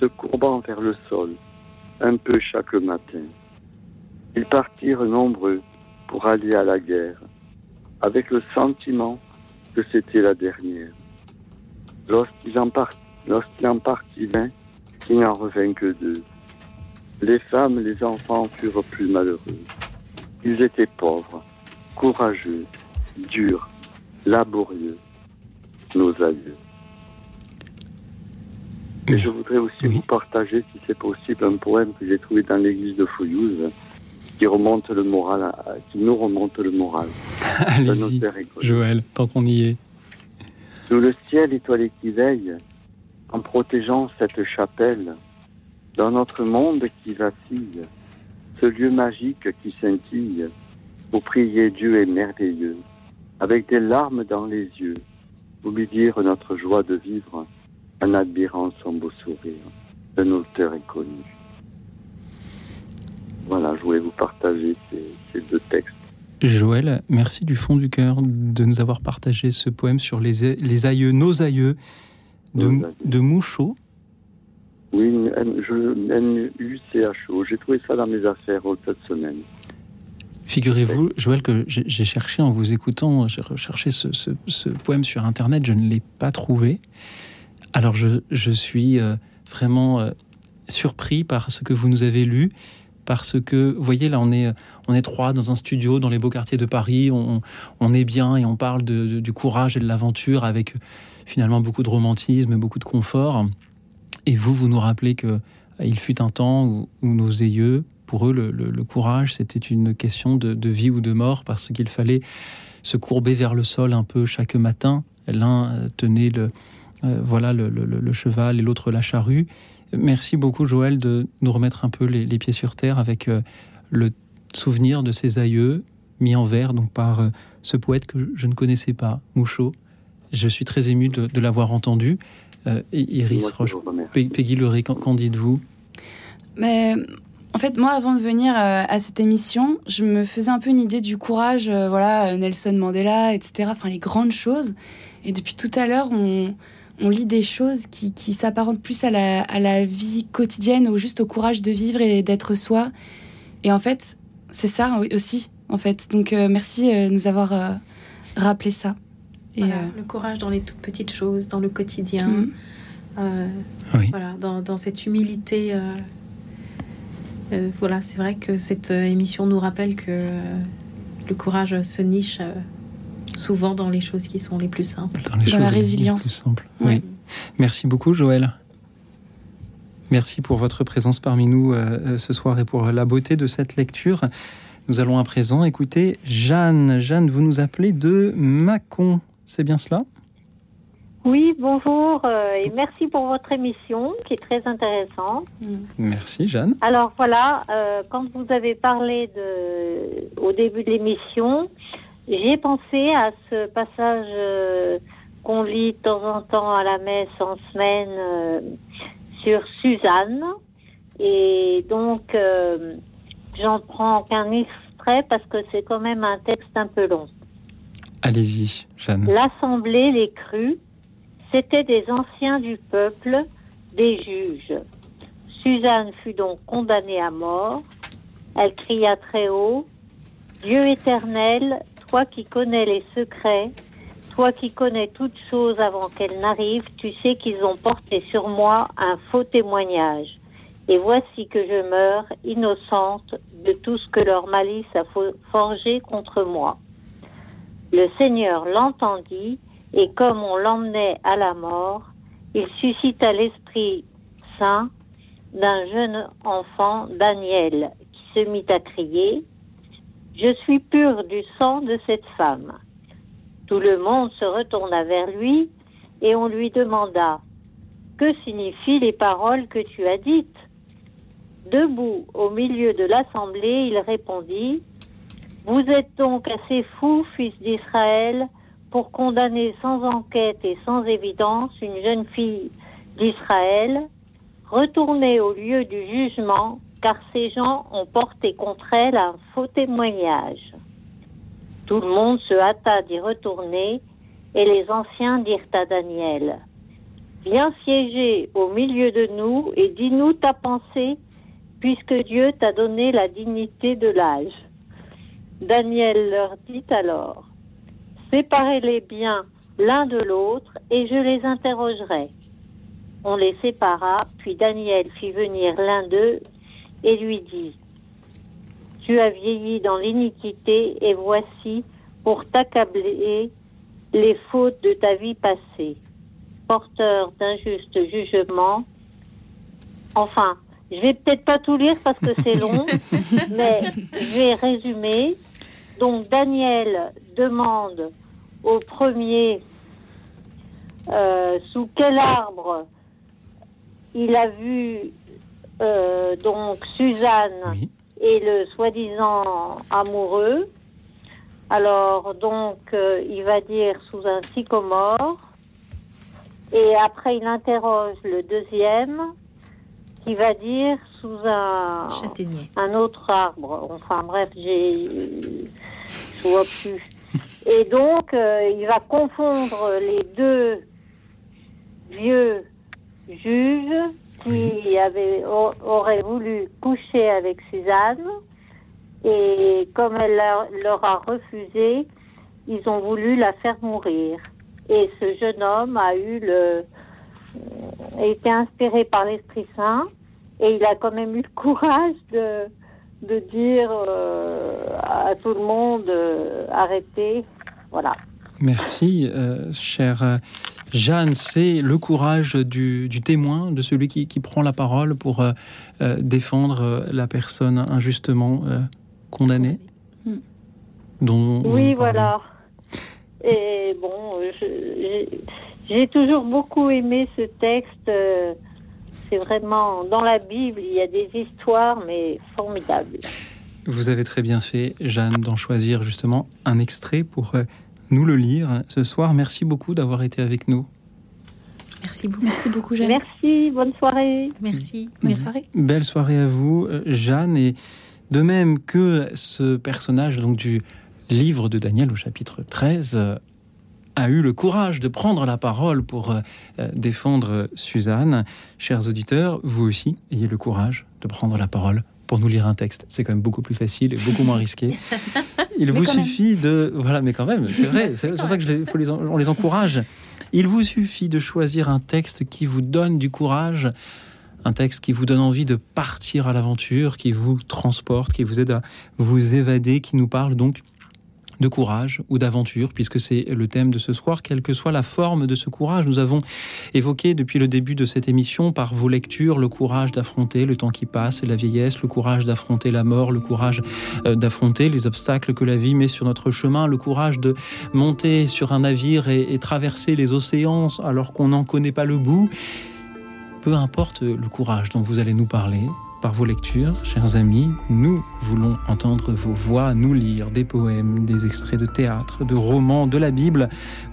se courbant vers le sol, un peu chaque matin. Ils partirent nombreux pour aller à la guerre, avec le sentiment que c'était la dernière. Lorsqu'il en, partit l'un, il n'en revint que deux. Les femmes, les enfants furent plus malheureux. Ils étaient pauvres, courageux, durs, laborieux, nos aïeux. Et je voudrais aussi vous partager, si c'est possible, un poème que j'ai trouvé dans l'église de Fouillouse, qui remonte le moral, qui nous remonte le moral. Allez-y, Joël, tant qu'on y est. Sous le ciel étoilé qui veille, en protégeant cette chapelle, dans notre monde qui vacille, ce lieu magique qui scintille, pour prier Dieu est merveilleux, avec des larmes dans les yeux, pour lui dire notre joie de vivre, en admirant son beau sourire. Un auteur est connu. Voilà, je voulais vous partager ces, deux textes. Joël, merci du fond du cœur de nous avoir partagé ce poème sur les, les aïeux, nos aïeux, de, de Mouchot. Oui, N-U-C-H-O. J'ai trouvé ça dans mes affaires cette semaine. Figurez-vous, Joël, que j'ai cherché en vous écoutant, j'ai recherché ce, poème sur Internet, je ne l'ai pas trouvé. Alors je, suis euh, vraiment euh, surpris par ce que vous nous avez lu parce que, vous voyez, là, on est, on est trois dans un studio dans les beaux quartiers de Paris, on, est bien et on parle du courage et de l'aventure avec finalement beaucoup de romantisme, beaucoup de confort. Et vous, vous nous rappelez que il fut un temps où, nos aïeux, pour eux, le, courage, c'était une question de, vie ou de mort, parce qu'il fallait se courber vers le sol un peu chaque matin. L'un euh, tenait le, euh, voilà, le, cheval et l'autre la charrue. Merci beaucoup Joël de nous remettre un peu les, pieds sur terre avec euh, le souvenir de ses aïeux mis en vers donc par euh, ce poète que je ne connaissais pas, Mouchot. Je suis très ému de, l'avoir entendu. Euh, Iris Roche, Peggy Leray, qu'en dites-vous? Mais en fait, moi, avant de venir à cette émission, je me faisais un peu une idée du courage, voilà, Nelson Mandela, etc. Enfin, les grandes choses. Et depuis tout à l'heure, on, on lit des choses qui, s'apparentent plus à la, vie quotidienne ou juste au courage de vivre et d'être soi. Et en fait, c'est ça aussi, en fait. Donc euh, merci de euh, nous avoir euh, rappelé ça. Et, le courage dans les toutes petites choses, dans le quotidien. Mhm. Voilà, dans, cette humilité. voilà, c'est vrai que cette émission nous rappelle que le courage se niche souvent dans les choses qui sont les plus simples. Dans, la résilience. Oui. Merci beaucoup, Joël. Merci pour votre présence parmi nous euh, euh, ce soir et pour la beauté de cette lecture. Nous allons à présent écouter Jeanne. Jeanne, vous nous appelez de Mâcon. C'est bien cela? Oui, bonjour euh, et merci pour votre émission qui est très intéressante. Merci Jeanne. Alors voilà, quand vous avez parlé de, au début de l'émission, j'ai pensé à ce passage euh, qu'on lit de temps en temps à la messe en semaine euh, sur Suzanne. Et donc, euh, j'en prends qu'un extrait parce que c'est quand même un texte un peu long. Allez-y, Jeanne. L'Assemblée, les crus, c'étaient des anciens du peuple, des juges. Suzanne fut donc condamnée à mort. Elle cria très haut, Dieu éternel, toi qui connais les secrets, toi qui connais toutes choses avant qu'elles n'arrivent, tu sais qu'ils ont porté sur moi un faux témoignage. Et voici que je meurs innocente de tout ce que leur malice a forgé contre moi. Le Seigneur l'entendit, et comme on l'emmenait à la mort, il suscita l'Esprit Saint d'un jeune enfant, Daniel, qui se mit à crier, je suis pur du sang de cette femme. Tout le monde se retourna vers lui et on lui demanda Que signifient les paroles que tu as dites? Debout au milieu de l'assemblée, il répondit Vous êtes donc assez fous, fils d'Israël, pour condamner sans enquête et sans évidence une jeune fille d'Israël. Retournez au lieu du jugement, car ces gens ont porté contre elle un faux témoignage. Tout le monde se hâta d'y retourner, et les anciens dirent à Daniel Viens siéger au milieu de nous et dis-nous ta pensée, puisque Dieu t'a donné la dignité de l'âge. Daniel leur dit alors Séparez-les bien l'un de l'autre et je les interrogerai. On les sépara, puis Daniel fit venir l'un d'eux et lui dit Tu as vieilli dans l'iniquité et voici, pour t'accabler, les fautes de ta vie passée porteur d'injustes jugements. Enfin, je vais peut-être pas tout lire parce que c'est long, mais je vais résumer. Donc Daniel demande au premier euh, sous quel arbre il a vu euh, donc Suzanne et le soi-disant amoureux. Alors donc euh, il va dire sous un sycomore. Et après, il interroge le deuxième qui va dire sous un, un autre arbre. Enfin bref, j'ai, je vois plus. Et donc, euh, il va confondre les deux vieux juges qui avaient, auraient voulu coucher avec Suzanne. Et comme elle leur a refusé, ils ont voulu la faire mourir. Et ce jeune homme a eu le, a été inspiré par l'Esprit Saint et il a quand même eu le courage de, de dire euh, à tout le monde euh, arrêtez. Voilà. Merci, euh, chère Jeanne. C'est le courage du, du, témoin, de celui qui, qui, prend la parole pour défendre la personne injustement condamnée. Dont oui, voilà. Et bon, j'ai toujours beaucoup aimé ce texte. Euh, c'est vraiment dans la Bible, il y a des histoires, mais formidables. Vous avez très bien fait, Jeanne, d'en choisir justement un extrait pour euh, nous le lire ce soir. Merci beaucoup d'avoir été avec nous. Merci beaucoup. Merci beaucoup, Jeanne. Merci, bonne soirée. Merci, bonne soirée. Belle soirée à vous, euh, Jeanne. Et de même que ce personnage donc du livre de Daniel au chapitre 13 euh, a eu le courage de prendre la parole pour euh, euh, défendre Suzanne. Chers auditeurs, vous aussi, ayez le courage de prendre la parole pour nous lire un texte. C'est quand même beaucoup plus facile et beaucoup moins risqué. Il vous suffit de... Voilà, mais quand même, c'est vrai, c'est pour ça que je les, on les encourage. Il vous suffit de choisir un texte qui vous donne du courage, un texte qui vous donne envie de partir à l'aventure, qui vous transporte, qui vous aide à vous évader, qui nous parle donc de courage ou d'aventure, puisque c'est le thème de ce soir, quelle que soit la forme de ce courage. Nous avons évoqué depuis le début de cette émission, par vos lectures, le courage d'affronter le temps qui passe et la vieillesse, le courage d'affronter la mort, le courage euh, d'affronter les obstacles que la vie met sur notre chemin, le courage de monter sur un navire et, et traverser les océans alors qu'on n'en connaît pas le bout. Peu importe le courage dont vous allez nous parler, par vos lectures, chers amis. Nous voulons entendre vos voix, nous lire des poèmes, des extraits de théâtre, de romans, de la Bible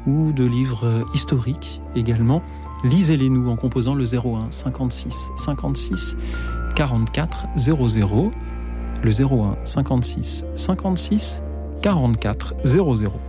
ou de livres historiques également. Lisez-les nous en composant le 01 56 56 44 00. Le 01 56 56 44 00.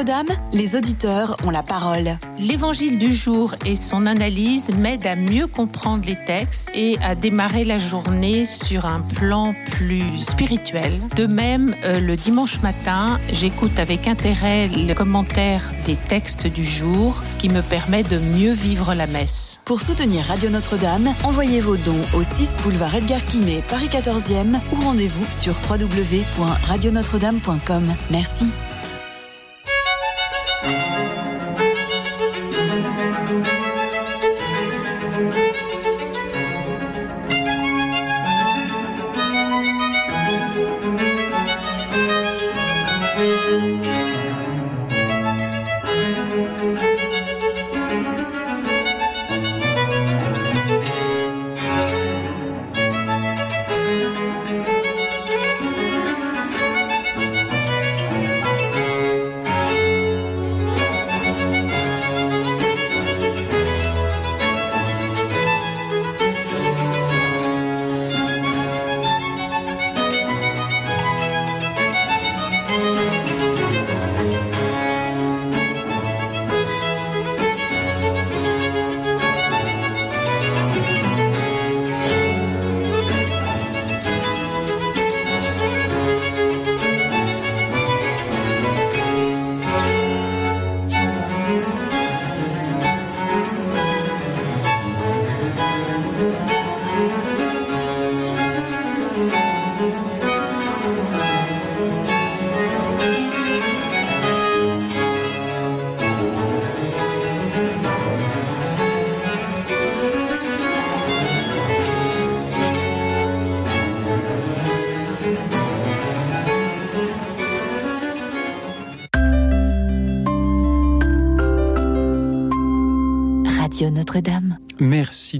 Notre-Dame, les auditeurs ont la parole. L'évangile du jour et son analyse m'aident à mieux comprendre les textes et à démarrer la journée sur un plan plus spirituel. De même, euh, le dimanche matin, j'écoute avec intérêt le commentaire des textes du jour qui me permet de mieux vivre la messe. Pour soutenir Radio Notre-Dame, envoyez vos dons au 6 boulevard Edgar Quinet, Paris 14e ou rendez-vous sur www.radionotre-dame.com. Merci.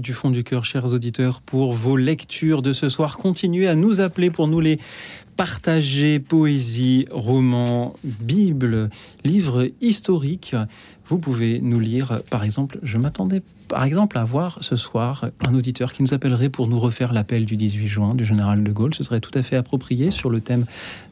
Du fond du cœur, chers auditeurs, pour vos lectures de ce soir. Continuez à nous appeler pour nous les partager. Poésie, romans, Bible, livres historiques. Vous pouvez nous lire, par exemple, je m'attendais par exemple à voir ce soir un auditeur qui nous appellerait pour nous refaire l'appel du 18 juin du général de Gaulle. Ce serait tout à fait approprié sur le thème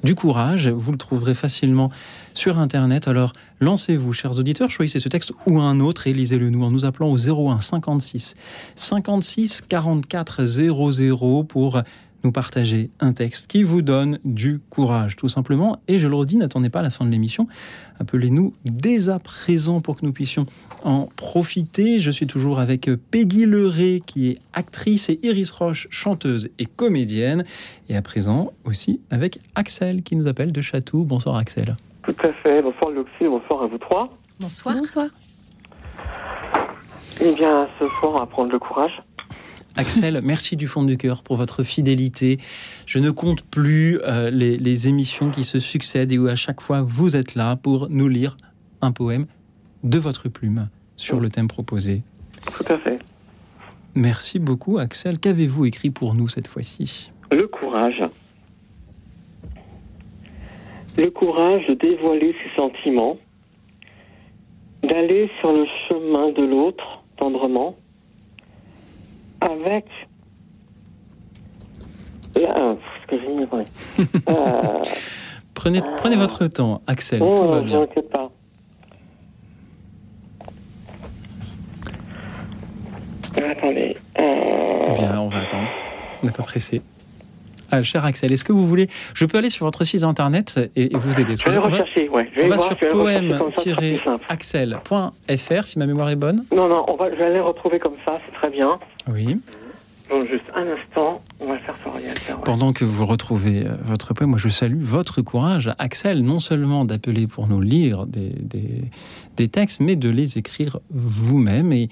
du courage. Vous le trouverez facilement sur Internet. Alors lancez-vous, chers auditeurs, choisissez ce texte ou un autre et lisez-le nous en nous appelant au 01 56 56 44 00 pour nous partager un texte qui vous donne du courage, tout simplement. Et je le redis, n'attendez pas la fin de l'émission. Appelez-nous dès à présent pour que nous puissions en profiter. Je suis toujours avec Peggy Leray, qui est actrice, et Iris Roche, chanteuse et comédienne. Et à présent aussi avec Axel, qui nous appelle de Château. Bonsoir Axel. Tout à fait. Bonsoir Luxie, bonsoir à vous trois. Bonsoir. Bonsoir. Eh bien, ce soir, on va prendre le courage. Axel, merci du fond du cœur pour votre fidélité. Je ne compte plus euh, les, les, émissions qui se succèdent et où à chaque fois vous êtes là pour nous lire un poème de votre plume sur le thème proposé. Tout à fait. Merci beaucoup Axel. Qu'avez-vous écrit pour nous cette fois-ci? Le courage. Le courage de dévoiler ses sentiments, d'aller sur le chemin de l'autre tendrement avec là, ce que j'ai euh, prenez, prenez votre temps, Axel. tout va bien. pas. Attendez. Euh... Eh bien, on va attendre. On n'est pas pressé. Ah, cher Axel, est-ce que vous voulez Je peux aller sur votre site internet et, et vous aider? Je vais rechercher, ouais. Je on va sur poème-axel.fr si ma mémoire est bonne. Non, non, on va, je vais aller retrouver comme ça, c'est très bien. Oui. Donc, juste un instant, on va faire ça ouais. Pendant que vous retrouvez euh, votre poème, moi je salue votre courage, Axel, non seulement d'appeler pour nous lire des, des, des textes, mais de les écrire vous-même. Et,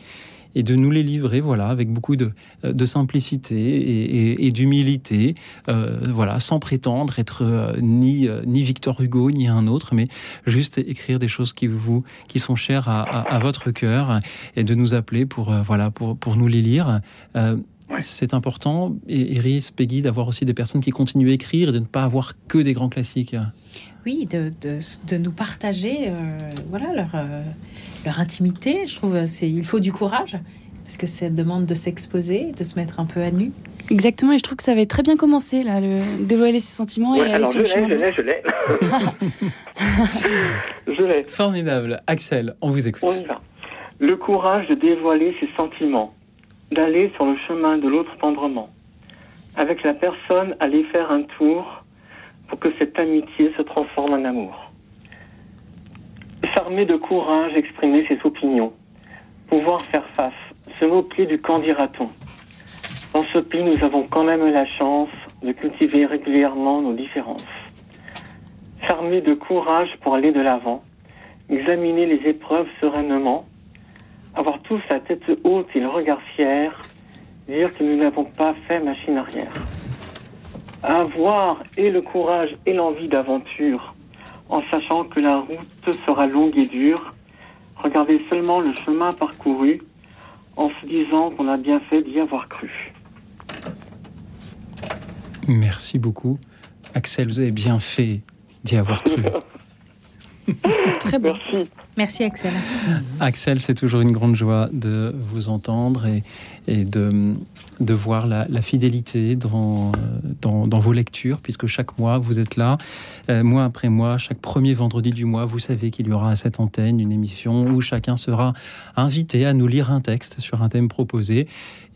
et de nous les livrer, voilà, avec beaucoup de, de simplicité et, et, et d'humilité, euh, voilà, sans prétendre être euh, ni euh, ni Victor Hugo ni un autre, mais juste écrire des choses qui vous qui sont chères à, à, à votre cœur et de nous appeler pour euh, voilà pour pour nous les lire. Euh, c'est important, et Iris, Peggy, d'avoir aussi des personnes qui continuent à écrire et de ne pas avoir que des grands classiques. Oui, de, de, de nous partager euh, voilà, leur, euh, leur intimité. Je trouve c'est il faut du courage, parce que ça demande de s'exposer, de se mettre un peu à nu. Exactement, et je trouve que ça avait très bien commencé, là, le dévoiler ses sentiments et Ouais, aller alors sur je le l'ai, chemin. je l'ai, je l'ai. je l'ai. Formidable. Axel, on vous écoute. On y va. Le courage de dévoiler ses sentiments, d'aller sur le chemin de l'autre tendrement. Avec la personne, aller faire un tour pour que cette amitié se transforme en amour. S'armer de courage, exprimer ses opinions. Pouvoir faire face, se moquer du qu'en dira-t-on. Dans ce pays, nous avons quand même la chance de cultiver régulièrement nos différences. S'armer de courage pour aller de l'avant, examiner les épreuves sereinement, avoir tous la tête haute et le regard fier, dire que nous n'avons pas fait machine arrière. Avoir et le courage et l'envie d'aventure, en sachant que la route sera longue et dure, regarder seulement le chemin parcouru, en se disant qu'on a bien fait d'y avoir cru. Merci beaucoup. Axel, vous avez bien fait d'y avoir cru. Très bon. Merci. Merci Axel. Axel, c'est toujours une grande joie de vous entendre et, de, voir la, fidélité dans vos lectures, puisque chaque mois, vous êtes là, euh, mois après mois, chaque premier vendredi du mois, vous savez qu'il y aura à cette antenne une émission où chacun sera invité à nous lire un texte sur un thème proposé.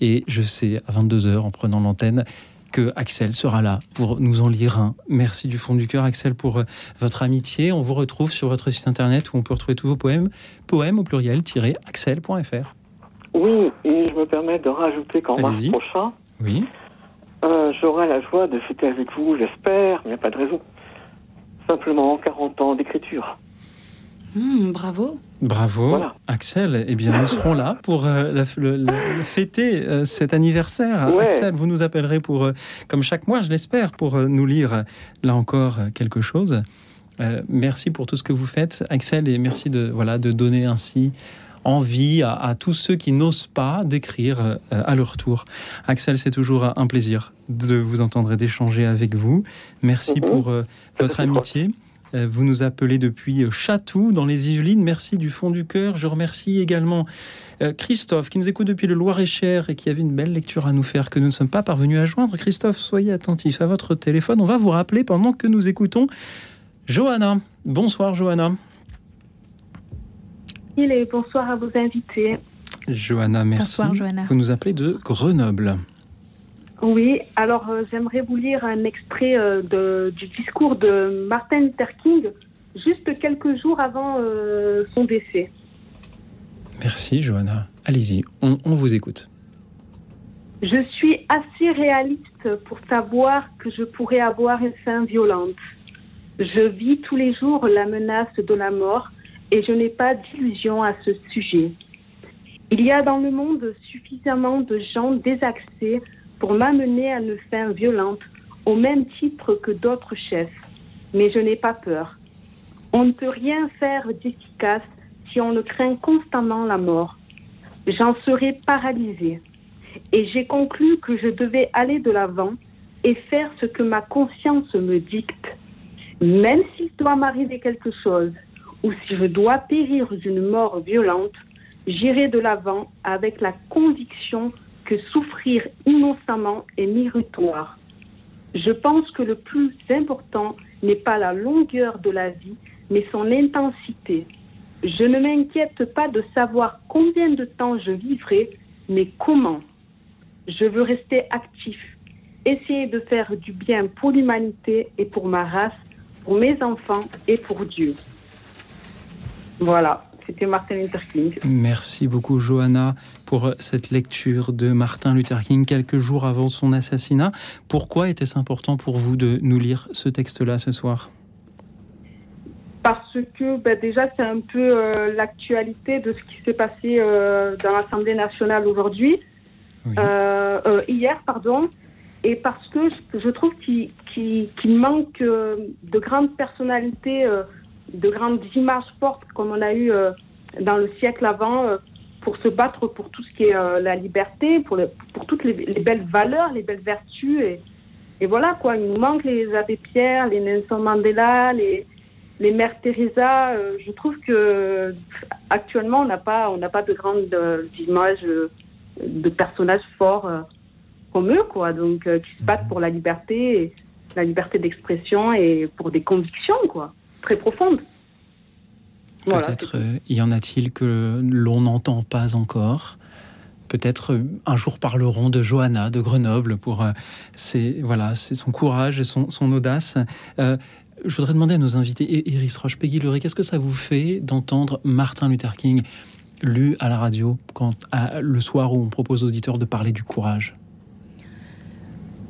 Et je sais, à 22h, en prenant l'antenne, que Axel sera là pour nous en lire un. Merci du fond du cœur, Axel, pour euh, votre amitié. On vous retrouve sur votre site internet où on peut retrouver tous vos poèmes, poèmes au pluriel-axel.fr. Oui, et je me permets de rajouter qu'en mars prochain, Oui. euh, j'aurai la joie de fêter avec vous, j'espère, mais il n'y a pas de raison. Simplement 40 ans d'écriture. Hmm, bravo. Bravo, Axel. Eh bien, nous serons là pour euh, la- le- le- le fêter euh, cet anniversaire. Ouais. Axel, vous nous appellerez pour, euh, comme chaque mois, je l'espère, pour euh, nous lire là encore quelque chose. Euh, merci pour tout ce que vous faites, Axel, et merci de voilà de donner ainsi envie à, à tous ceux qui n'osent pas d'écrire euh, à leur tour. Axel, c'est toujours un plaisir de vous entendre et d'échanger avec vous. Merci Mhm. pour euh, votre amitié. Vous nous appelez depuis euh, Chatou, dans les Yvelines. Merci du fond du cœur. Je remercie également euh, Christophe, qui nous écoute depuis le Loir-et-Cher et qui avait une belle lecture à nous faire que nous ne sommes pas parvenus à joindre. Christophe, soyez attentif à votre téléphone. On va vous rappeler pendant que nous écoutons Johanna. Bonsoir, Johanna. Il est bonsoir à vos invités. Johanna, merci. Bonsoir, Johanna. Vous nous appelez de Grenoble. Oui, alors euh, j'aimerais vous lire un extrait euh, de- du discours de Martin Luther King juste quelques jours avant euh, son décès. Merci, Johanna. Allez-y, on, on vous écoute. Je suis assez réaliste pour savoir que je pourrais avoir une fin violente. Je vis tous les jours la menace de la mort et je n'ai pas d'illusion à ce sujet. Il y a dans le monde suffisamment de gens désaxés pour m'amener à une fin violente au même titre que d'autres chefs. Mais je n'ai pas peur. On ne peut rien faire d'efficace si on ne craint constamment la mort. J'en serais paralysée. Et j'ai conclu que je devais aller de l'avant et faire ce que ma conscience me dicte. Même s'il doit m'arriver quelque chose, ou si je dois périr d'une mort violente, j'irai de l'avant avec la conviction que souffrir innocemment est méritoire. Je pense que le plus important n'est pas la longueur de la vie, mais son intensité. Je ne m'inquiète pas de savoir combien de temps je vivrai, mais comment. Je veux rester actif, essayer de faire du bien pour l'humanité et pour ma race, pour mes enfants et pour Dieu. Voilà, c'était Martin Luther King. Merci beaucoup, Johanna, pour cette lecture de Martin Luther King quelques jours avant son assassinat. Pourquoi était-ce important pour vous de nous lire ce texte-là ce soir? Parce que ben, déjà, c'est un peu euh, l'actualité de ce qui s'est passé euh, dans l'Assemblée nationale aujourd'hui, Euh, euh, hier, pardon, et parce que je, je trouve qu'il manque de grandes personnalités, de grandes images fortes comme on a eu euh, dans le siècle avant euh, pour se battre pour tout ce qui est euh, la liberté, pour, le- pour toutes les, les belles valeurs, les belles vertus. Et, et voilà, quoi, il nous manque les Abbé Pierre, les Nelson Mandela, les, les Mères Teresa. je trouve que actuellement, on n'a pas, on pas de grandes images de personnages forts comme eux, quoi. Donc, qui se battent pour la liberté, la liberté d'expression et pour des convictions, quoi, très profondes. Peut-être euh, y en a-t-il que l'on n'entend pas encore. Peut-être euh, un jour parleront de Johanna de Grenoble pour ses, voilà, c'est son courage et son, audace. je voudrais demander à nos invités, Iris Roche, Peggy qu'est-ce que ça vous fait d'entendre Martin Luther King lu à la radio quand, le soir où on propose aux auditeurs de parler du courage?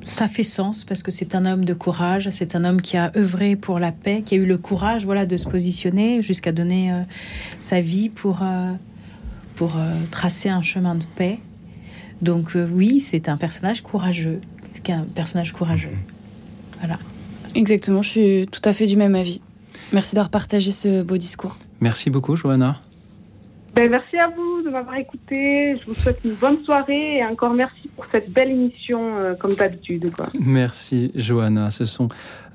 Ça fait sens parce que c'est un homme de courage, c'est un homme qui a œuvré pour la paix, qui a eu le courage voilà, de se positionner jusqu'à donner euh, sa vie pour, euh, pour euh, tracer un chemin de paix. Donc oui, c'est un personnage courageux, un personnage courageux. Voilà. Exactement, je suis tout à fait du même avis. Merci d'avoir partagé ce beau discours. Merci beaucoup, Johanna. Ben, merci à vous de m'avoir écouté. Je vous souhaite une bonne soirée et encore merci pour cette belle émission, euh, comme d'habitude. Merci, Johanna. Ce sont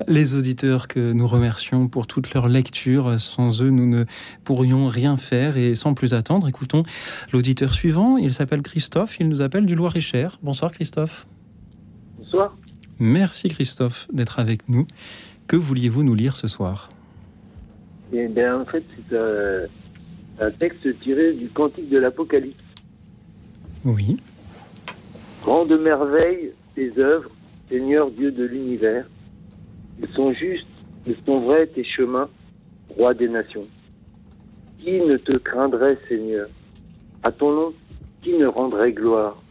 les auditeurs que nous remercions pour toute leur lecture. Sans eux, nous ne pourrions rien faire. Et sans plus attendre, écoutons l'auditeur suivant. Il s'appelle Christophe. Il nous appelle du Loir-et-Cher. Bonsoir, Christophe. Bonsoir. Merci, Christophe, d'être avec nous. Que vouliez-vous nous lire ce soir? Eh bien, en fait, c'est. Euh, un texte tiré du Cantique de l'Apocalypse. Oui. Grande merveille tes œuvres, Seigneur Dieu de l'univers. Ils sont justes, ils sont vrais tes chemins, roi des nations. Qui ne te craindrait, Seigneur? À ton nom, qui ne rendrait gloire?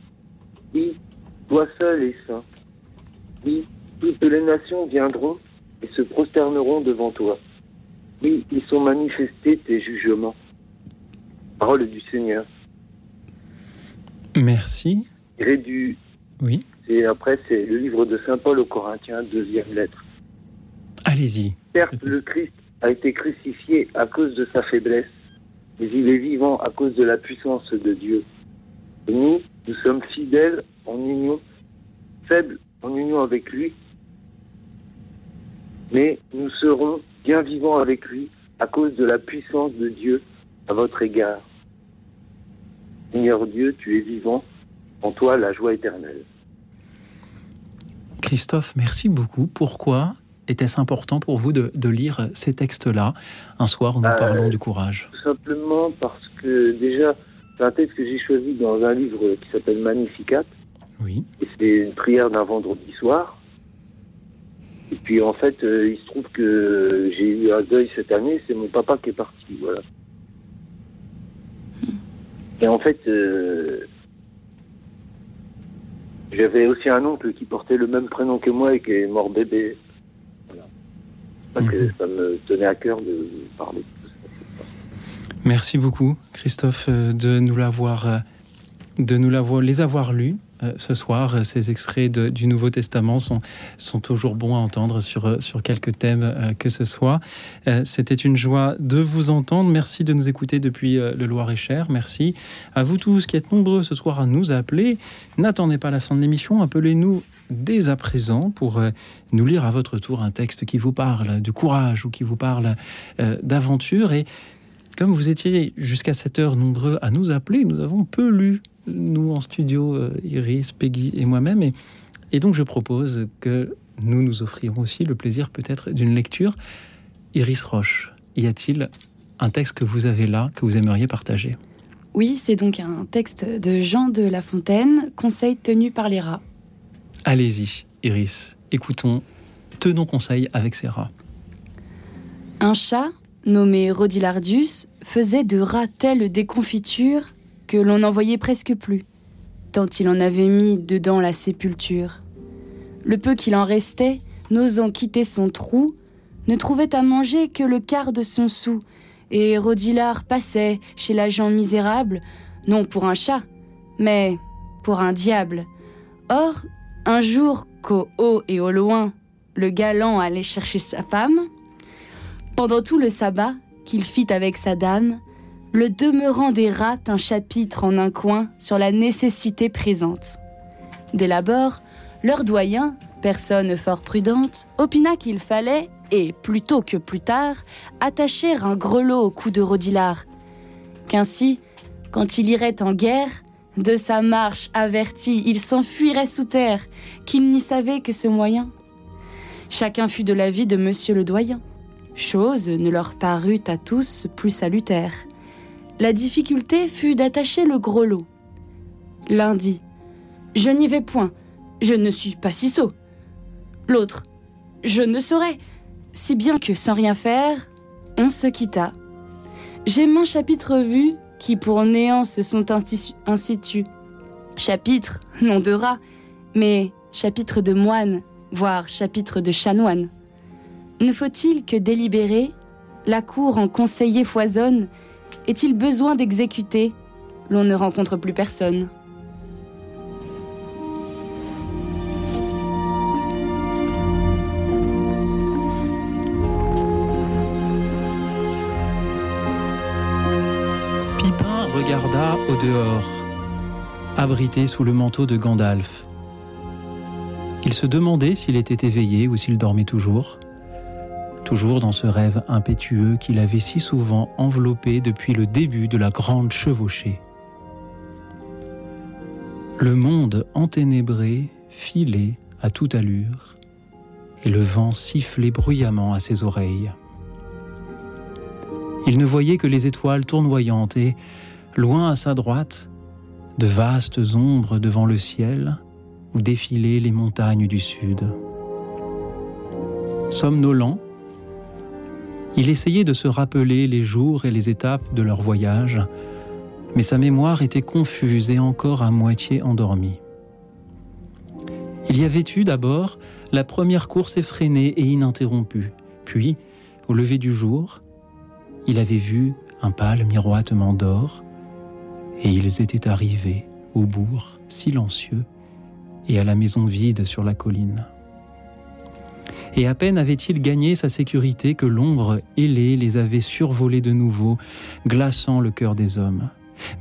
Oui, toi seul est saint. Oui, toutes les nations viendront et se prosterneront devant toi. Oui, ils sont manifestés tes jugements. Parole du Seigneur. Merci. du. Oui. Et après, c'est le livre de Saint Paul aux Corinthiens, deuxième lettre. Allez-y. Certes, le Christ a été crucifié à cause de sa faiblesse, mais il est vivant à cause de la puissance de Dieu. Et nous, nous sommes fidèles en union, faibles en union avec lui, mais nous serons bien vivants avec lui à cause de la puissance de Dieu à votre égard. Seigneur Dieu, tu es vivant, en toi la joie éternelle. Christophe, merci beaucoup. Pourquoi était-ce important pour vous de, lire ces textes-là un soir où nous euh, parlons du courage? Tout simplement parce que déjà, c'est un texte que j'ai choisi dans un livre qui s'appelle Magnificat. Oui. Et c'est une prière d'un vendredi soir. Et puis en fait, euh, il se trouve que j'ai eu un deuil cette année, c'est mon papa qui est parti. Voilà. Et en fait, euh, j'avais aussi un oncle qui portait le même prénom que moi et qui est mort bébé. Voilà. que mhm. ça me tenait à cœur de parler. Merci beaucoup, Christophe, euh, de nous l'avoir, euh, de nous l'avoir, les avoir lus. Euh, ce soir. Euh, ces extraits du Nouveau Testament sont, sont toujours bons à entendre sur, euh, sur quelques thèmes que ce soit. C'était une joie de vous entendre. Merci de nous écouter depuis le Loir-et-Cher. Merci à vous tous qui êtes nombreux ce soir à nous appeler. N'attendez pas la fin de l'émission. Appelez-nous dès à présent pour nous lire à votre tour un texte qui vous parle du courage ou qui vous parle d'aventure. Et comme vous étiez jusqu'à cette heure nombreux à nous appeler, nous avons peu lu nous en studio, euh, Iris, Peggy et moi-même. Et, et, donc je propose que nous nous offrirons aussi le plaisir peut-être d'une lecture. Iris Roche, y a-t-il un texte que vous avez là, que vous aimeriez partager? Oui, c'est donc un texte de Jean de La Fontaine, Conseil tenu par les rats. Allez-y, Iris, écoutons, tenons conseil avec ces rats. Un chat, nommé Rodilardus, faisait de rats telles des confitures que l'on n'en voyait presque plus, tant il en avait mis dedans la sépulture. Le peu qu'il en restait, n'osant quitter son trou, ne trouvait à manger que le quart de son sou, et Rodilard passait chez l'agent misérable, non pour un chat, mais pour un diable. Or, un jour qu'au haut et au loin, le galant allait chercher sa femme, pendant tout le sabbat qu'il fit avec sa dame, le demeurant des rats un chapitre en un coin sur la nécessité présente. Dès l'abord, leur doyen, personne fort prudente, opina qu'il fallait, et plutôt que plus tard, attacher un grelot au cou de Rodilard. Qu'ainsi, quand il irait en guerre, De sa marche averti, il s'enfuirait sous terre, qu'il n'y savait que ce moyen. Chacun fut de l'avis de monsieur le doyen. Chose ne leur parut à tous plus salutaire. La difficulté fut d'attacher le gros lot. L'un dit Je n'y vais point, je ne suis pas si sot. L'autre Je ne saurais, si bien que sans rien faire, on se quitta. J'ai main chapitre vu qui pour néant se sont institués. Chapitre, nom de rat, mais chapitre de moine, voire chapitre de chanoine. Ne faut-il que délibérer? La cour en conseiller foisonne. Est-il besoin d'exécuter? L'on ne rencontre plus personne. Pipin regarda au dehors, abrité sous le manteau de Gandalf. Il se demandait s'il était éveillé ou s'il dormait toujours, toujours dans ce rêve impétueux qu'il avait si souvent enveloppé depuis le début de la grande chevauchée. Le monde enténébré filait à toute allure, et le vent sifflait bruyamment à ses oreilles. Il ne voyait que les étoiles tournoyantes et, loin à sa droite, de vastes ombres devant le ciel, où défilaient les montagnes du sud. Somnolent, il essayait de se rappeler les jours et les étapes de leur voyage, mais sa mémoire était confuse et encore à moitié endormie. Il y avait eu d'abord la première course effrénée et ininterrompue, puis, au lever du jour, il avait vu un pâle miroitement d'or, et ils étaient arrivés au bourg silencieux et à la maison vide sur la colline. Et à peine avait-il gagné sa sécurité que l'ombre ailée les avait survolés de nouveau, glaçant le cœur des hommes.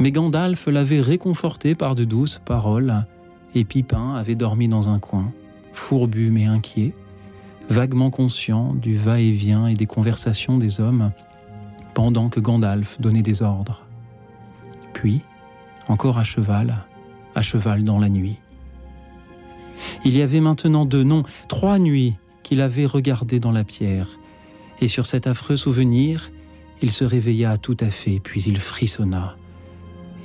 Mais Gandalf l'avait réconforté par de douces paroles, et Pipin avait dormi dans un coin, fourbu mais inquiet, vaguement conscient du va-et-vient et des conversations des hommes, pendant que Gandalf donnait des ordres. Puis, encore à cheval, à cheval dans la nuit. Il y avait maintenant deux, non, trois nuits qu'il avait regardées dans la pierre, et sur cet affreux souvenir, il se réveilla tout à fait, puis il frissonna,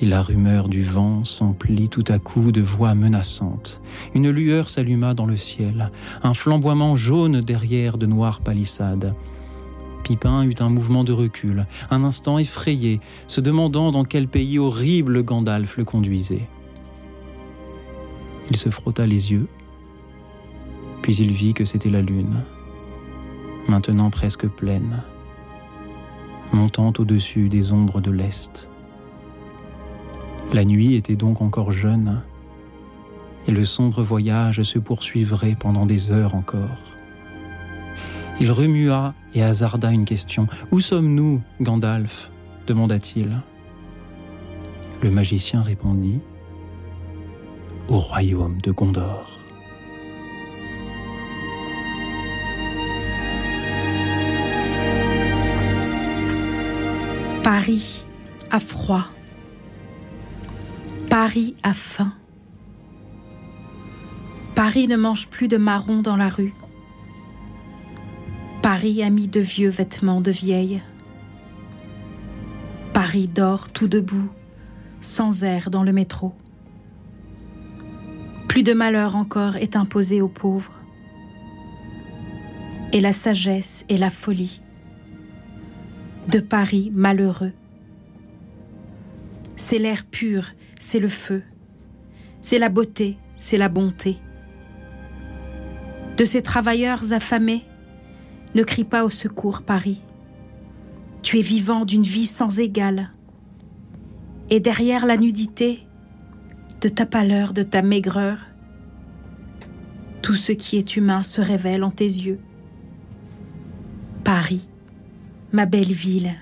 et la rumeur du vent s'emplit tout à coup de voix menaçantes. Une lueur s'alluma dans le ciel, un flamboiement jaune derrière de noires palissades. Pipin eut un mouvement de recul, un instant effrayé, se demandant dans quel pays horrible Gandalf le conduisait. Il se frotta les yeux, puis il vit que c'était la lune, maintenant presque pleine, montant au-dessus des ombres de l'Est. La nuit était donc encore jeune, et le sombre voyage se poursuivrait pendant des heures encore. Il remua et hasarda une question. Où sommes-nous, Gandalf? demanda-t-il. Le magicien répondit Au royaume de Gondor. Paris a froid. Paris a faim. Paris ne mange plus de marrons dans la rue. Paris a mis de vieux vêtements de vieille. Paris dort tout debout, sans air dans le métro. Plus de malheur encore est imposé aux pauvres. Et la sagesse et la folie de Paris malheureux. C'est l'air pur, c'est le feu, c'est la beauté, c'est la bonté. De ces travailleurs affamés, ne crie pas au secours, Paris. Tu es vivant d'une vie sans égale. Et derrière la nudité, de ta pâleur, de ta maigreur, tout ce qui est humain se révèle en tes yeux. Paris, ma belle ville,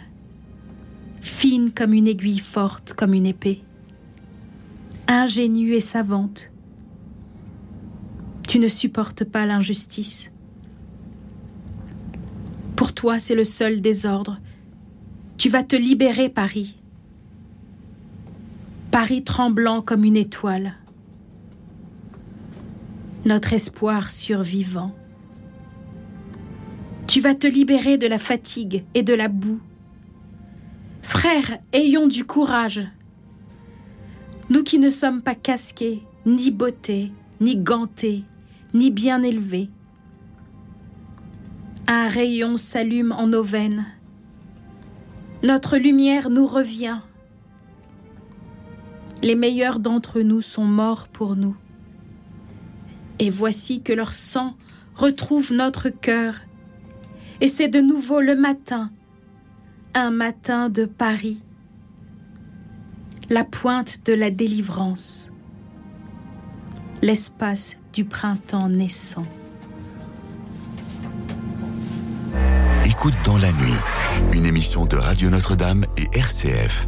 fine comme une aiguille forte comme une épée, ingénue et savante, tu ne supportes pas l'injustice. Pour toi, c'est le seul désordre. Tu vas te libérer, Paris. Paris tremblant comme une étoile, notre espoir survivant. Tu vas te libérer de la fatigue et de la boue. Frères, ayons du courage. Nous qui ne sommes pas casqués, ni bottés, ni gantés, ni bien élevés. Un rayon s'allume en nos veines. Notre lumière nous revient. Les meilleurs d'entre nous sont morts pour nous. Et voici que leur sang retrouve notre cœur. Et c'est de nouveau le matin, un matin de Paris, la pointe de la délivrance, l'espace du printemps naissant. Écoute dans la nuit, une émission de Radio Notre-Dame et RCF.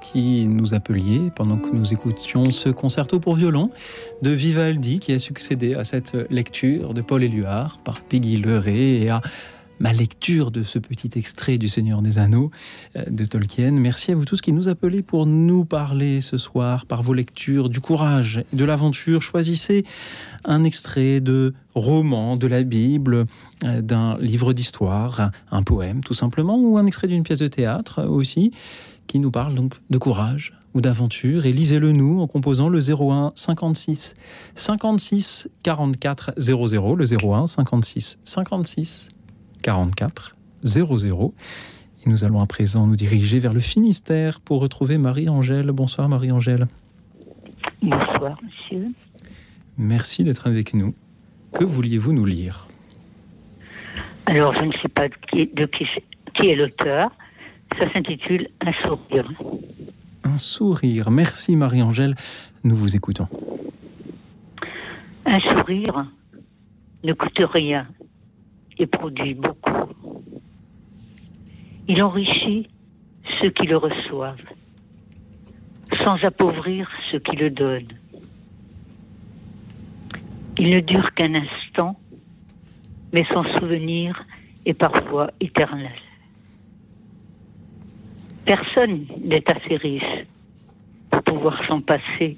Qui nous appeliez pendant que nous écoutions ce concerto pour violon de Vivaldi qui a succédé à cette lecture de Paul Éluard par Peggy Leray et à ma lecture de ce petit extrait du Seigneur des Anneaux euh, de Tolkien. Merci à vous tous qui nous appelez pour nous parler ce soir par vos lectures du courage et de l'aventure. Choisissez un extrait de roman de la Bible, euh, d'un livre d'histoire, un poème tout simplement, ou un extrait d'une pièce de théâtre aussi, qui nous parle donc de courage ou d'aventure. Et lisez-le nous en composant le 01 56 56 44 00, le 01 56 56 44 00. Et nous allons à présent nous diriger vers le Finistère pour retrouver Marie-Angèle. Bonsoir Marie-Angèle. Bonsoir monsieur. Merci d'être avec nous. Que vouliez-vous nous lire? Alors, je ne sais pas de qui, de qui, qui est l'auteur. Ça s'intitule Un sourire. Un sourire. Merci Marie-Angèle. Nous vous écoutons. Un sourire ne coûte rien et produit beaucoup. Il enrichit ceux qui le reçoivent, sans appauvrir ceux qui le donnent. Il ne dure qu'un instant, mais son souvenir est parfois éternel. Personne n'est assez riche pour pouvoir s'en passer,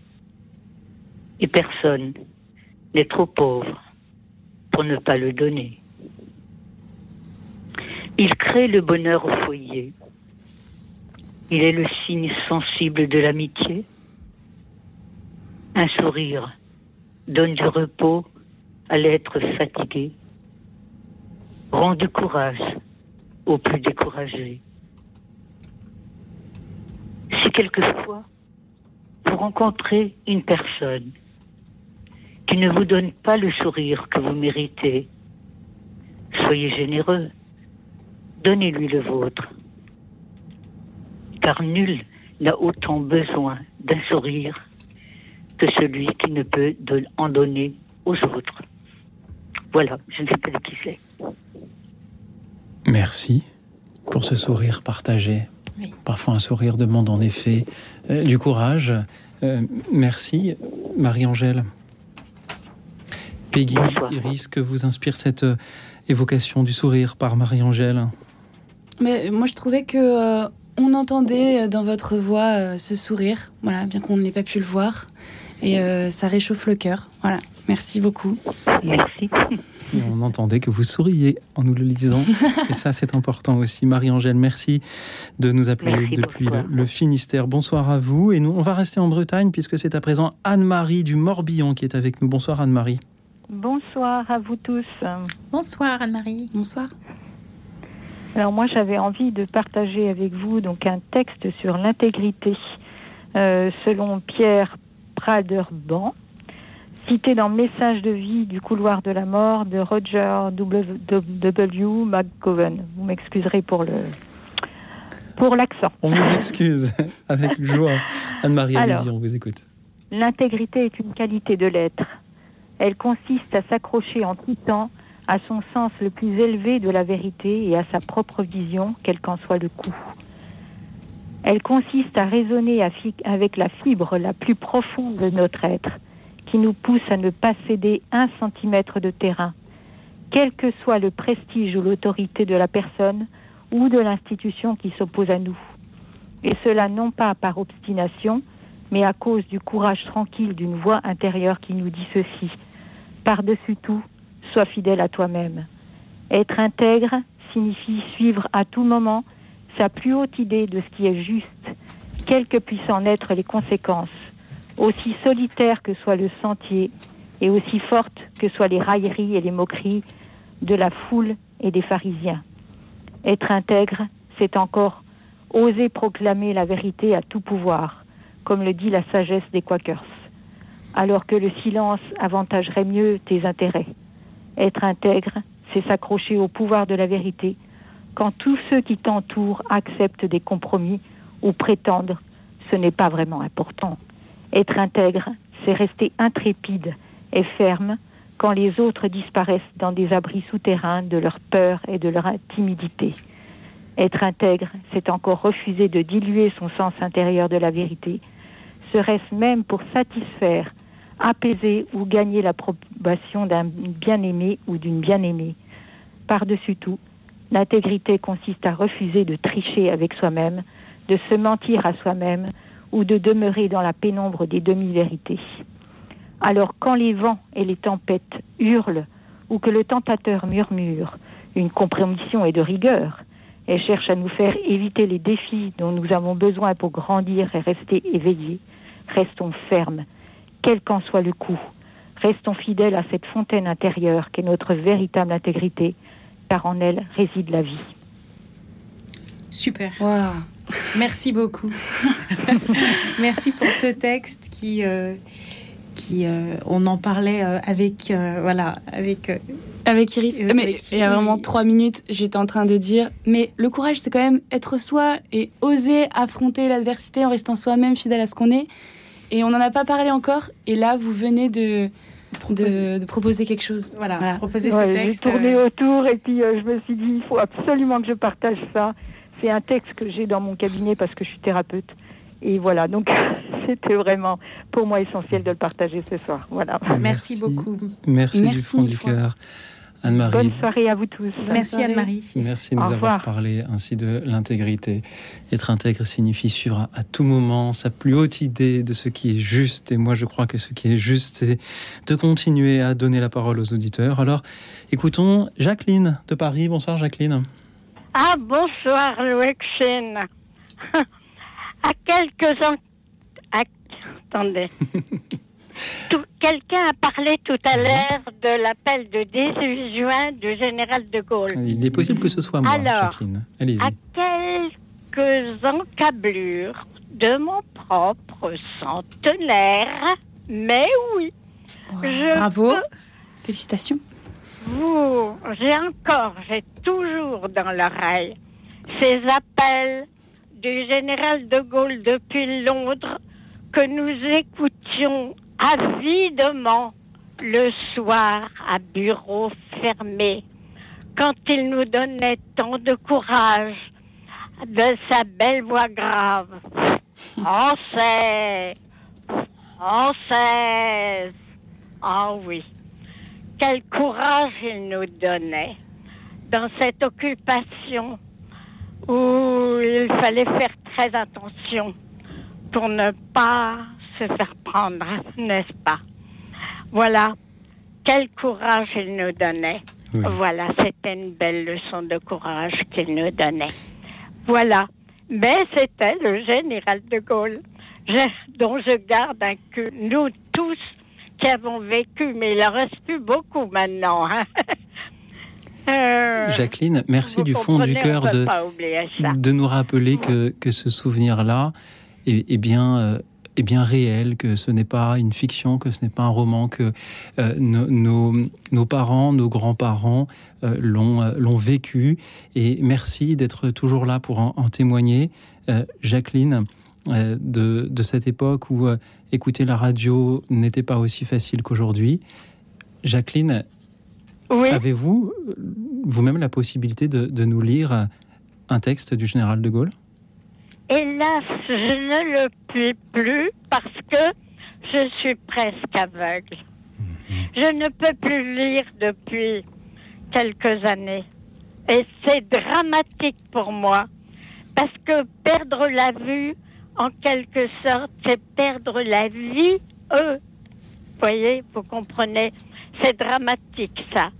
et personne n'est trop pauvre pour ne pas le donner. Il crée le bonheur au foyer. Il est le signe sensible de l'amitié. Un sourire donne du repos à l'être fatigué, rend du courage aux plus découragés. Quelquefois vous rencontrez une personne qui ne vous donne pas le sourire que vous méritez, soyez généreux, donnez-lui le vôtre, car nul n'a autant besoin d'un sourire que celui qui ne peut en donner aux autres. Voilà, je ne sais pas de qui c'est. Merci pour ce sourire partagé. Parfois un sourire demande en effet euh, du courage. Euh, merci Marie-Angèle. Peggy, Iris, que vous inspire cette euh, évocation du sourire par Marie-Angèle? Mais moi je trouvais que on entendait dans votre voix ce sourire, voilà, bien qu'on n'ait pas pu le voir et euh, ça réchauffe le cœur. Voilà, merci beaucoup. Merci. on entendait que vous souriez en nous le lisant. et ça, c'est important aussi. Marie-Angèle, merci de nous appeler depuis le, Finistère. Bonsoir à vous. Et nous, on va rester en Bretagne puisque c'est à présent Anne-Marie du Morbihan qui est avec nous. Bonsoir Anne-Marie. Bonsoir à vous tous. Bonsoir Anne-Marie. Bonsoir. Alors moi, j'avais envie de partager avec vous donc un texte sur l'intégrité. Euh, selon Pierre Praderban, cité dans Message de vie du couloir de la mort de Roger W. McGowan. Vous m'excuserez pour le pour l'accent. On vous excuse avec joie. Anne-Marie, allez on vous écoute. L'intégrité est une qualité de l'être. Elle consiste à s'accrocher en tout temps à son sens le plus élevé de la vérité et à sa propre vision, quel qu'en soit le coût. Elle consiste à raisonner avec la fibre la plus profonde de notre être, qui nous pousse à ne pas céder un centimètre de terrain, quel que soit le prestige ou l'autorité de la personne ou de l'institution qui s'oppose à nous. Et cela non pas par obstination, mais à cause du courage tranquille d'une voix intérieure qui nous dit ceci. Par-dessus tout, sois fidèle à toi-même. Être intègre signifie suivre à tout moment sa plus haute idée de ce qui est juste, quelles que puissent en être les conséquences, aussi solitaire que soit le sentier et aussi forte que soient les railleries et les moqueries de la foule et des pharisiens. Être intègre, c'est encore oser proclamer la vérité à tout pouvoir, comme le dit la sagesse des Quakers, alors que le silence avantagerait mieux tes intérêts. Être intègre, c'est s'accrocher au pouvoir de la vérité quand tous ceux qui t'entourent acceptent des compromis ou prétendent ce n'est pas vraiment important. Être intègre, c'est rester intrépide et ferme quand les autres disparaissent dans des abris souterrains de leur peur et de leur timidité. Être intègre, c'est encore refuser de diluer son sens intérieur de la vérité, serait-ce même pour satisfaire, apaiser ou gagner l'approbation d'un bien-aimé ou d'une bien-aimée. Par-dessus tout, L'intégrité consiste à refuser de tricher avec soi-même, de se mentir à soi-même ou de demeurer dans la pénombre des demi-vérités. Alors quand les vents et les tempêtes hurlent ou que le tentateur murmure, une compromission est de rigueur et cherche à nous faire éviter les défis dont nous avons besoin pour grandir et rester éveillés, restons fermes, quel qu'en soit le coup. Restons fidèles à cette fontaine intérieure qu'est notre véritable intégrité, car en elle réside la vie. Super. Merci beaucoup. Merci pour ce texte qui, euh, qui euh, on en parlait euh, avec, voilà, avec. avec Iris. mais il y a vraiment trois minutes, j'étais en train de dire, mais le courage, c'est quand même être soi et oser affronter l'adversité en restant soi-même fidèle à ce qu'on est. Et on n'en a pas parlé encore. Et là, vous venez de, de, proposer quelque chose. Voilà, proposer ce texte. J'ai tourné autour et puis je me suis dit, il faut absolument que je partage ça. C'est un texte que j'ai dans mon cabinet parce que je suis thérapeute. Et voilà, donc c'était vraiment pour moi essentiel de le partager ce soir. Voilà. Merci, beaucoup. Merci, du fond du cœur. Anne-Marie. Bonne soirée à vous tous. Merci Anne-Marie. Merci de nous avoir parlé ainsi de l'intégrité. Être intègre signifie suivre à tout moment sa plus haute idée de ce qui est juste. Et moi, je crois que ce qui est juste, c'est de continuer à donner la parole aux auditeurs. Alors, écoutons Jacqueline de Paris. Bonsoir Jacqueline. Ah, bonsoir, Louexine. à quelques ans. Attendez. Quelqu'un a parlé tout à l'heure de l'appel de 18 juin du général de Gaulle. Il est possible que ce soit moi, Alors, Jacqueline. À quelques encablures de mon propre centenaire, mais oui. je Bravo. peux- Félicitations. vous, j'ai encore, j'ai toujours dans l'oreille ces appels du général de Gaulle depuis Londres que nous écoutions avidement le soir à bureau fermé, quand il nous donnait tant de courage de sa belle voix grave. Français, française. Ah oui quel courage il nous donnait dans cette occupation où il fallait faire très attention pour ne pas se faire prendre, n'est-ce pas? Voilà, quel courage il nous donnait. Oui. Voilà, c'était une belle leçon de courage qu'il nous donnait. Voilà, mais c'était le général de Gaulle, je- dont je garde un que nous tous qui avons vécu, mais il en reste plus beaucoup maintenant. hein. Euh, Jacqueline, merci du fond du cœur de, de nous rappeler que, que ce souvenir-là est, est bien, euh, est bien réel, que ce n'est pas une fiction, que ce n'est pas un roman, que euh, nos, nos, nos parents, nos grands-parents euh, l'ont euh, l'ont vécu. Et merci d'être toujours là pour en, en témoigner. Jacqueline, de, de cette époque où écouter la radio n'était pas aussi facile qu'aujourd'hui. Jacqueline, Oui. avez-vous vous-même la possibilité de, de nous lire un texte du général de Gaulle? Hélas, je ne le puis plus parce que je suis presque aveugle. Je ne peux plus lire depuis quelques années. Et c'est dramatique pour moi parce que perdre la vue, en quelque sorte, c'est perdre la vie. Eux, voyez, vous comprenez, c'est dramatique ça.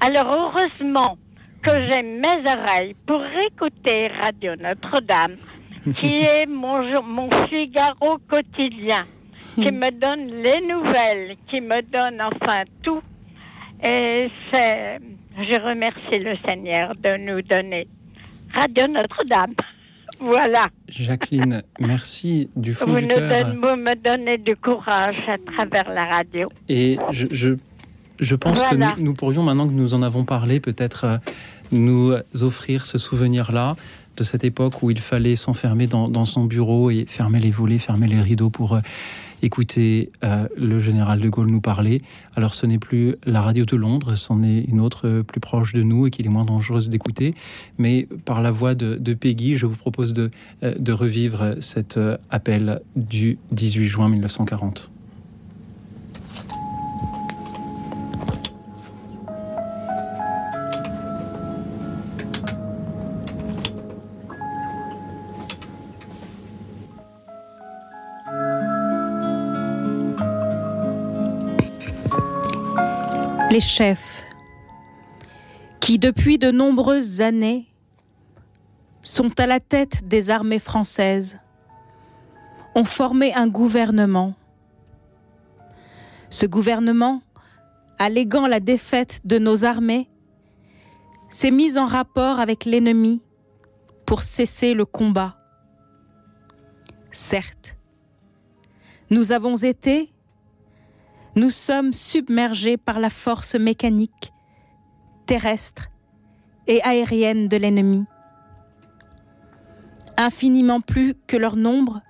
Alors heureusement que j'ai mes oreilles pour écouter Radio Notre-Dame, qui est mon, mon Figaro quotidien, qui me donne les nouvelles, qui me donne enfin tout. Et c'est, je remercie le Seigneur de nous donner Radio Notre-Dame. Voilà. Jacqueline, merci du fond Vous, du cœur. vous me donnez du courage à travers la radio. Et je, je, je pense Voilà. que nous, nous pourrions, maintenant que nous en avons parlé, peut-être euh, nous offrir ce souvenir-là de cette époque où il fallait s'enfermer dans, son bureau et fermer les volets, fermer les rideaux pour euh, écouter euh, le général de Gaulle nous parler. Alors ce n'est plus la radio de Londres, c'en est une autre euh, plus proche de nous et qui est moins dangereuse d'écouter. Mais par la voix de, Peggy, je vous propose de, revivre cet appel du 18 juin 1940. Chefs qui depuis de nombreuses années sont à la tête des armées françaises ont formé un gouvernement. Ce gouvernement, alléguant la défaite de nos armées, s'est mis en rapport avec l'ennemi pour cesser le combat. Certes, nous avons été, nous sommes submergés par la force mécanique, terrestre et aérienne de l'ennemi. Infiniment plus que leur nombre,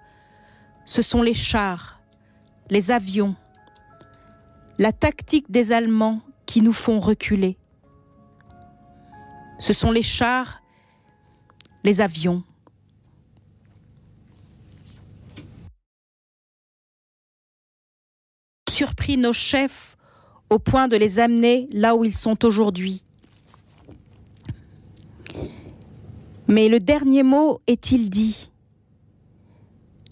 ce sont les chars, les avions, la tactique des Allemands qui nous font reculer. Ce sont les chars, les avions. Surpris nos chefs au point de les amener là où ils sont aujourd'hui. Mais le dernier mot est-il dit?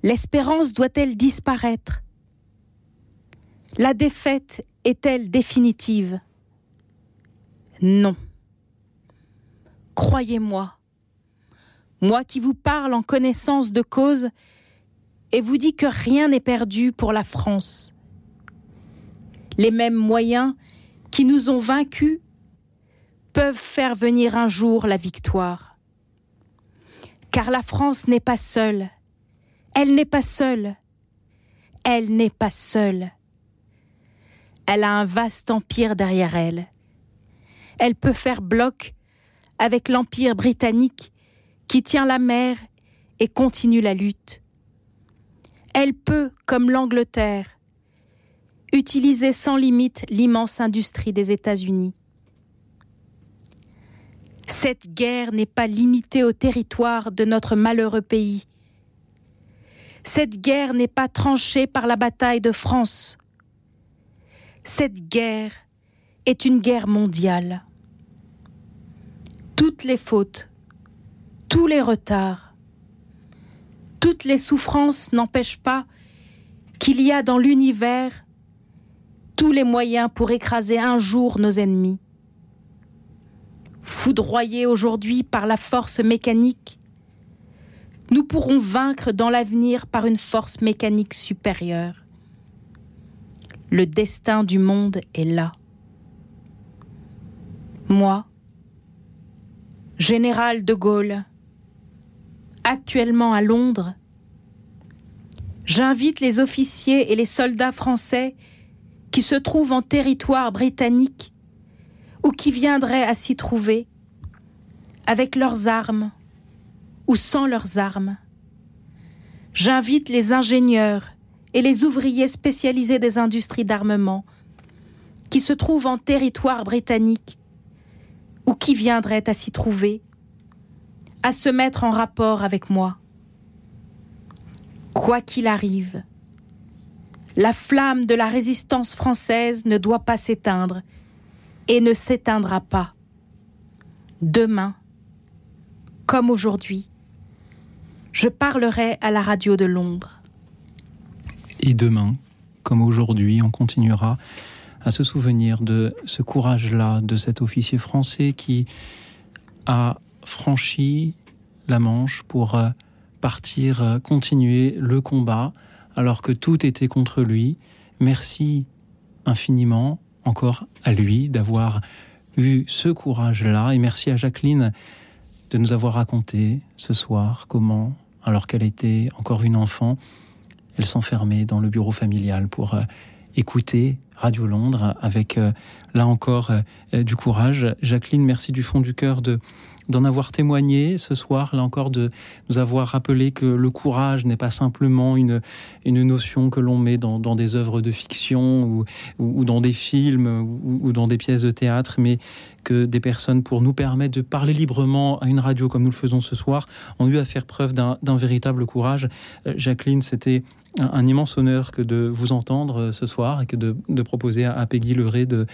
L'espérance doit-elle disparaître? La défaite est-elle définitive? Non. Croyez-moi, moi qui vous parle en connaissance de cause et vous dis que rien n'est perdu pour la France. Les mêmes moyens qui nous ont vaincus peuvent faire venir un jour la victoire. Car la France n'est pas seule. Elle n'est pas seule. Elle n'est pas seule. Elle a un vaste empire derrière elle. Elle peut faire bloc avec l'empire britannique qui tient la mer et continue la lutte. Elle peut, comme l'Angleterre, utiliser sans limite l'immense industrie des États-Unis. Cette guerre n'est pas limitée au territoire de notre malheureux pays. Cette guerre n'est pas tranchée par la bataille de France. Cette guerre est une guerre mondiale. Toutes les fautes, tous les retards, toutes les souffrances n'empêchent pas qu'il y a dans l'univers tous les moyens pour écraser un jour nos ennemis foudroyés aujourd'hui par la force mécanique, nous pourrons vaincre dans l'avenir par une force mécanique supérieure. Le destin du monde est là. Moi, général de Gaulle, actuellement à Londres, j'invite les officiers et les soldats français qui se trouvent en territoire britannique ou qui viendraient à s'y trouver, avec leurs armes ou sans leurs armes. J'invite les ingénieurs et les ouvriers spécialisés des industries d'armement qui se trouvent en territoire britannique ou qui viendraient à s'y trouver, à se mettre en rapport avec moi. Quoi qu'il arrive, la flamme de la résistance française ne doit pas s'éteindre et ne s'éteindra pas. Demain, comme aujourd'hui, je parlerai à la radio de Londres. Et demain, comme aujourd'hui, on continuera à se souvenir de ce courage-là, de cet officier français qui a franchi la Manche pour euh, partir euh, continuer le combat alors que tout était contre lui. Merci infiniment encore à lui d'avoir eu ce courage-là. Et merci à Jacqueline de nous avoir raconté ce soir comment, alors qu'elle était encore une enfant, elle s'enfermait dans le bureau familial pour euh, écouter Radio Londres avec, euh, là encore, euh, du courage. Jacqueline, merci du fond du cœur de d'en avoir témoigné ce soir, là encore, de nous avoir rappelé que le courage n'est pas simplement une, une notion que l'on met dans, des œuvres de fiction ou, ou, dans des films ou, ou, dans des pièces de théâtre, mais que des personnes, pour nous permettre de parler librement à une radio comme nous le faisons ce soir, ont eu à faire preuve d'un véritable courage. Euh, Jacqueline, c'était un, immense honneur que de vous entendre euh, ce soir et que de, proposer à, à Peggy Leray de,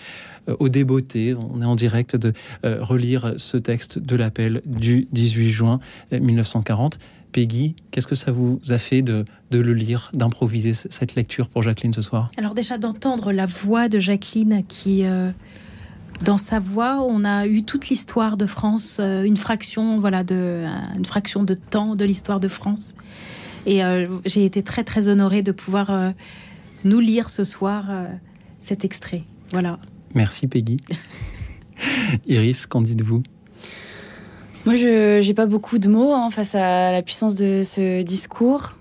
euh, au débeauté, on est en direct, de euh, relire ce texte de l'appel du 18 juin 1940. Peggy, qu'est-ce que ça vous a fait de, le lire, d'improviser cette lecture pour Jacqueline ce soir? Alors déjà d'entendre la voix de Jacqueline qui, euh, dans sa voix, on a eu toute l'histoire de France, euh, une fraction, voilà, de, une fraction de temps de l'histoire de France. Et euh, j'ai été très très honorée de pouvoir euh, nous lire ce soir cet extrait. Voilà. Merci Peggy. Iris, qu'en dites-vous? Moi, je n'ai pas beaucoup de mots hein, face à la puissance de ce discours.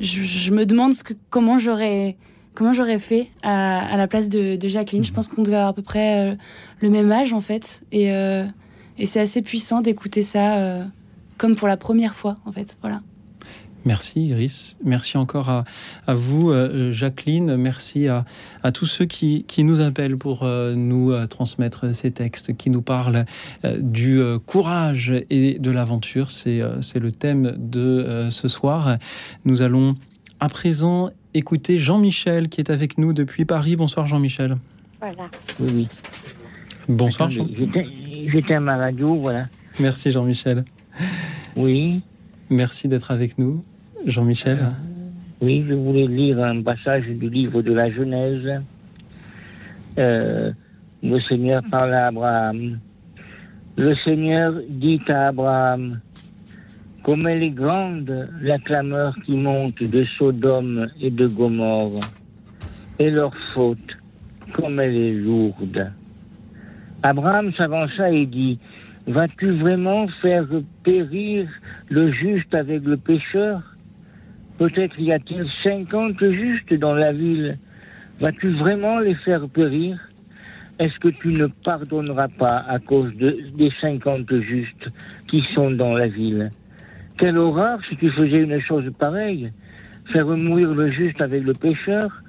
Je, me demande ce que, comment j'aurais comment j'aurais fait à, la place de, Jacqueline. Je pense qu'on devait avoir à peu près euh, le même âge en fait. Et, euh, et c'est assez puissant d'écouter ça euh, comme pour la première fois en fait. Voilà. Merci Iris, merci encore à, à vous Jacqueline, merci à, à, tous ceux qui, qui nous appellent pour nous transmettre ces textes, qui nous parlent du courage et de l'aventure. C'est le thème de ce soir. Nous allons à présent écouter Jean-Michel qui est avec nous depuis Paris. Bonsoir Jean-Michel. Voilà. Oui, oui. Bonsoir. J'étais à ma radio, voilà. Merci Jean-Michel. Oui. Merci d'être avec nous, Jean-Michel. Euh, oui, je voulais lire un passage du livre de la Genèse. Euh, le Seigneur parle à Abraham. Le Seigneur dit à Abraham, comme elle est grande, la clameur qui monte de Sodome et de Gomorre, et leur faute, comme elle est lourde. Abraham s'avança et dit, Vas-tu vraiment faire périr le juste avec le pécheur? Peut-être y a-t-il cinquante justes dans la ville. Vas-tu vraiment les faire périr? Est-ce que tu ne pardonneras pas à cause des cinquante justes qui sont dans la ville? Quelle horreur si tu faisais une chose pareille. Faire mourir le juste avec le pécheur,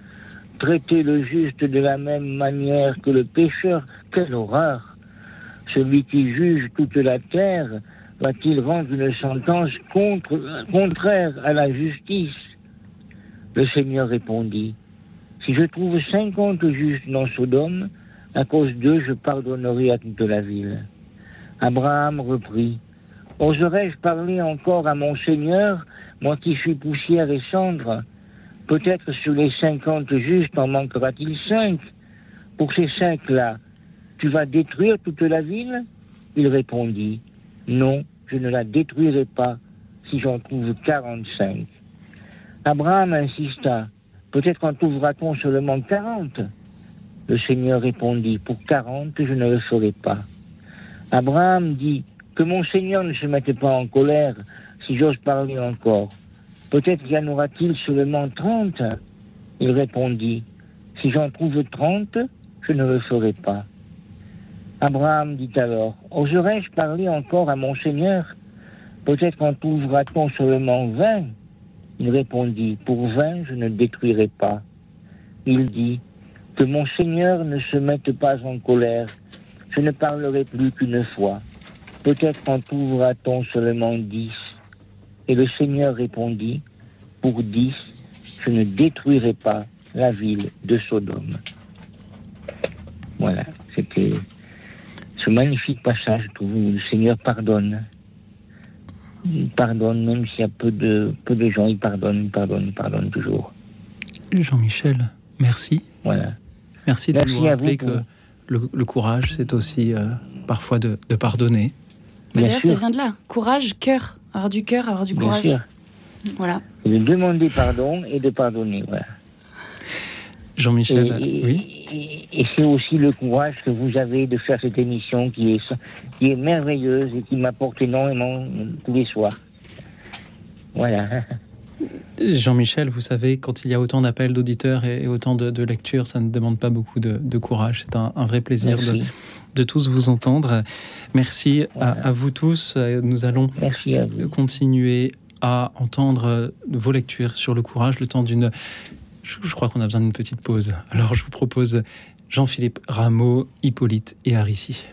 traiter le juste de la même manière que le pécheur, quelle horreur. Celui qui juge toute la terre va-t-il rendre une sentence contraire à la justice Le Seigneur répondit, Si je trouve cinquante justes dans Sodome, à cause d'eux je pardonnerai à toute la ville. Abraham reprit, Oserais-je parler encore à mon Seigneur, moi qui suis poussière et cendre Peut-être sur les cinquante justes en manquera-t-il cinq. Pour ces cinq-là, tu vas détruire toute la ville? Il répondit, non, je ne la détruirai pas si j'en trouve quarante-cinq. Abraham insista, peut-être en trouvera-t-on seulement quarante Le Seigneur répondit, pour quarante, je ne le ferai pas. Abraham dit, que mon Seigneur ne se mette pas en colère, si j'ose parler encore. Peut-être y en aura-t-il seulement trente Il répondit, si j'en trouve trente, je ne le ferai pas. Abraham dit alors, oserais-je parler encore à mon Seigneur? Peut-être en trouvera-t-on seulement vingt Il répondit, pour vingt, je ne détruirai pas. Il dit, que mon Seigneur ne se mette pas en colère, je ne parlerai plus qu'une fois. Peut-être en trouvera-t-on seulement dix. Et le Seigneur répondit, pour dix, je ne détruirai pas la ville de Sodome. Voilà, c'était ce magnifique passage où le Seigneur pardonne. Il pardonne, même s'il y a peu de, peu de gens, il pardonne, il pardonne, il pardonne toujours. Jean-Michel, merci. Voilà. Merci de nous rappeler que le, courage, c'est aussi euh, parfois de pardonner. D'ailleurs, ça vient de là. Courage, cœur. Avoir du cœur, avoir du courage. Voilà. de demander pardon et de pardonner. Voilà. Jean-Michel, oui. Et, c'est aussi le courage que vous avez de faire cette émission qui est, qui est merveilleuse et qui m'apporte énormément tous les soirs. Voilà. Jean-Michel, vous savez, quand il y a autant d'appels d'auditeurs et autant de, lectures, ça ne demande pas beaucoup de, courage. C'est un, vrai plaisir de, tous vous entendre. Merci à, vous tous. Nous allons continuer à entendre vos lectures sur le courage le temps d'une... Je, crois qu'on a besoin d'une petite pause. Alors je vous propose Jean-Philippe Rameau, Hippolyte et Arissi.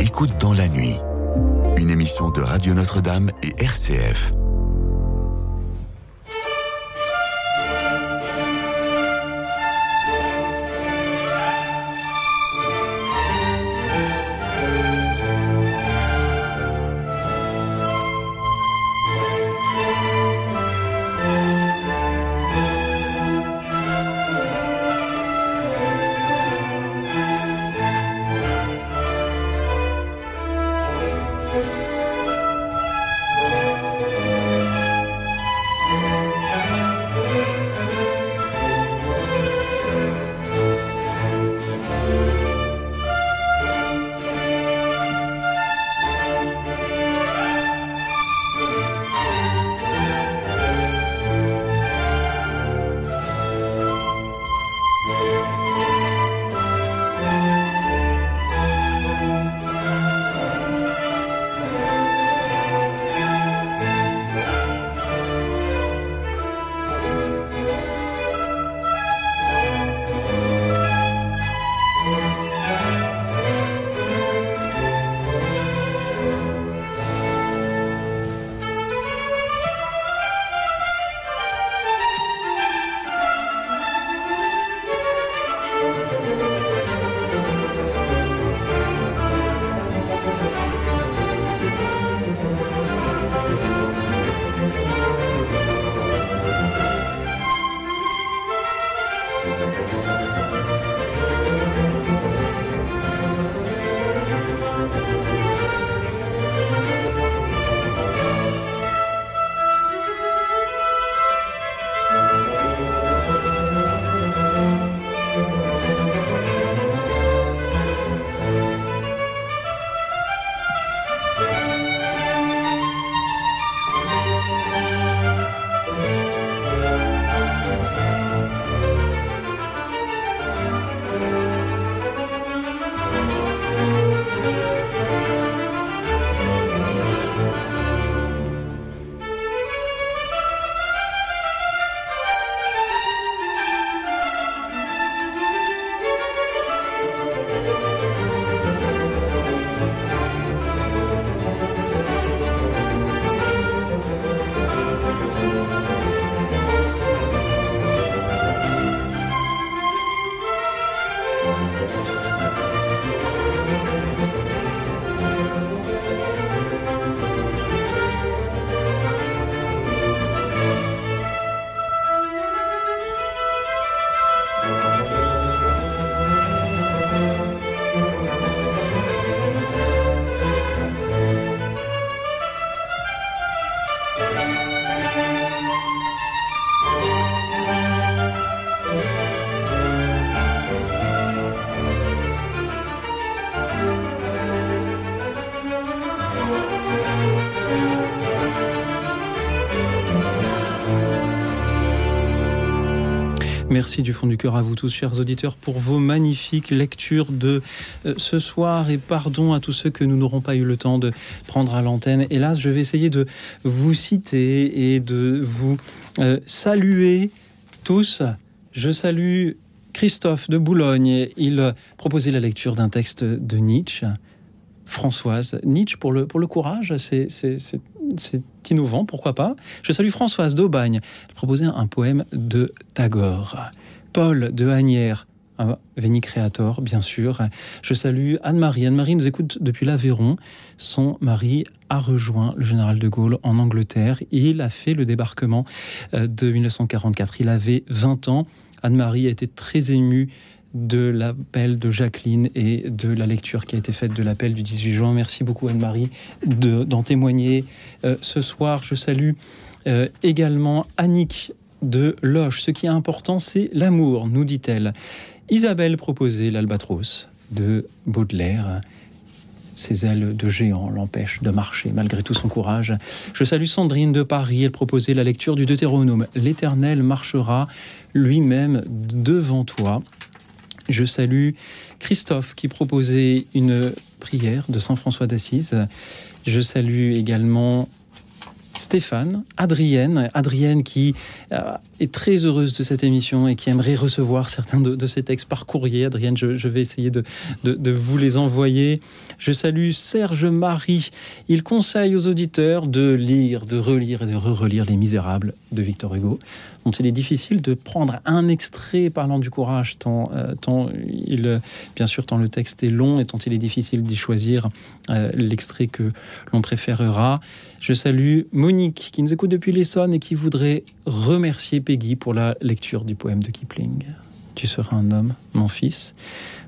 Écoute dans la nuit, une émission de Radio Notre-Dame et RCF. Merci du fond du cœur à vous tous, chers auditeurs, pour vos magnifiques lectures de euh, ce soir et pardon à tous ceux que nous n'aurons pas eu le temps de prendre à l'antenne. Hélas, je vais essayer de vous citer et de vous euh, saluer tous. Je salue Christophe de Boulogne. Il proposait la lecture d'un texte de Nietzsche. Françoise. Nietzsche pour le, pour le courage, c'est innovant, pourquoi pas. Je salue Françoise d'Aubagne. Elle proposait un poème de Tagore. Paul de Hanière, Veni Creator, bien sûr. Je salue Anne-Marie. Anne-Marie nous écoute depuis l'Aveyron. Son mari a rejoint le général de Gaulle en Angleterre. Il a fait le débarquement euh, de 1944. Il avait 20 ans. Anne-Marie a été très émue de l'appel de Jacqueline et de la lecture qui a été faite de l'appel du 18 juin. Merci beaucoup Anne-Marie d'en témoigner euh, ce soir. Je salue euh, également Annick de Loche. Ce qui est important, c'est l'amour, nous dit-elle. Isabelle proposait l'Albatros de Baudelaire. Ses ailes de géant l'empêchent de marcher malgré tout son courage. Je salue Sandrine de Paris. Elle proposait la lecture du Deutéronome. L'Éternel marchera lui-même devant toi. Je salue Christophe qui proposait une prière de Saint François d'Assise. Je salue également Stéphane, Adrienne, Adrienne qui euh, est très heureuse de cette émission et qui aimerait recevoir certains de, ces textes par courrier. Adrienne, je, vais essayer de, de, vous les envoyer. Je salue Serge Marie. Il conseille aux auditeurs de lire, de relire et de re-relire Les Misérables de Victor Hugo dont il est difficile de prendre un extrait parlant du courage, tant, euh, tant il, bien sûr, tant le texte est long et tant il est difficile d'y choisir euh, l'extrait que l'on préférera. Je salue Monique qui nous écoute depuis l'Essonne et qui voudrait remercier Peggy pour la lecture du poème de Kipling. Tu seras un homme, mon fils.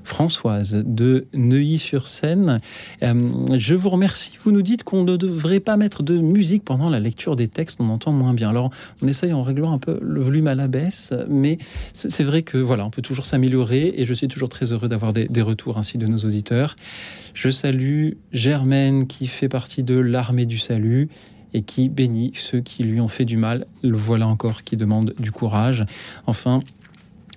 Françoise de Neuilly-sur-Seine. Euh, je vous remercie. Vous nous dites qu'on ne devrait pas mettre de musique pendant la lecture des textes, on entend moins bien. Alors, on essaye en réglant un peu le volume à la baisse, mais c'est vrai que voilà, on peut toujours s'améliorer et je suis toujours très heureux d'avoir des, des, retours ainsi de nos auditeurs. Je salue Germaine qui fait partie de l'armée du salut et qui bénit ceux qui lui ont fait du mal. Le voilà encore qui demande du courage. Enfin,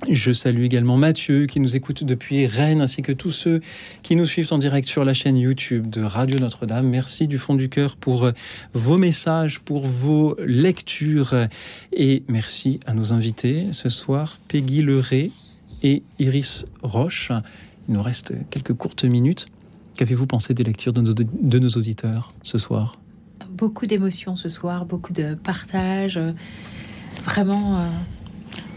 je salue également Mathieu qui nous écoute depuis Rennes ainsi que tous ceux qui nous suivent en direct sur la chaîne YouTube de Radio Notre-Dame. Merci du fond du cœur pour euh, vos messages, pour vos lectures et merci à nos invités ce soir, Peggy Leray et Iris Roche. Il nous reste quelques courtes minutes. Qu'avez-vous pensé des lectures de nos, auditeurs ce soir? Beaucoup d'émotions ce soir, beaucoup de partage. Vraiment, euh,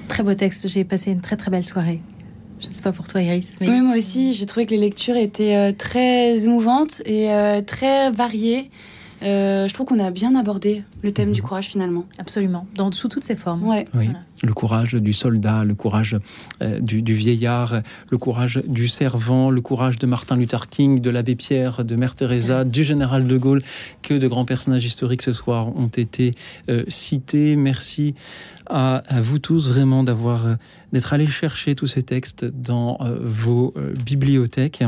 Très beau texte. J'ai passé une très très belle soirée. Je ne sais pas pour toi, Iris. Mais... Oui, moi aussi. J'ai trouvé que les lectures étaient euh, très émouvantes et euh, très variées. Euh, je trouve qu'on a bien abordé le thème du mhm. courage finalement. Absolument, dans, sous toutes ses formes. Ouais. Oui. Le courage du soldat, le courage du, vieillard, le courage du servant, le courage de Martin Luther King, de l'abbé Pierre, de Mère Teresa, du général de Gaulle. Que de grands personnages historiques ce soir ont été cités. Merci à, vous tous vraiment d'avoir euh, d'être allés chercher tous ces textes dans euh, vos euh, bibliothèques.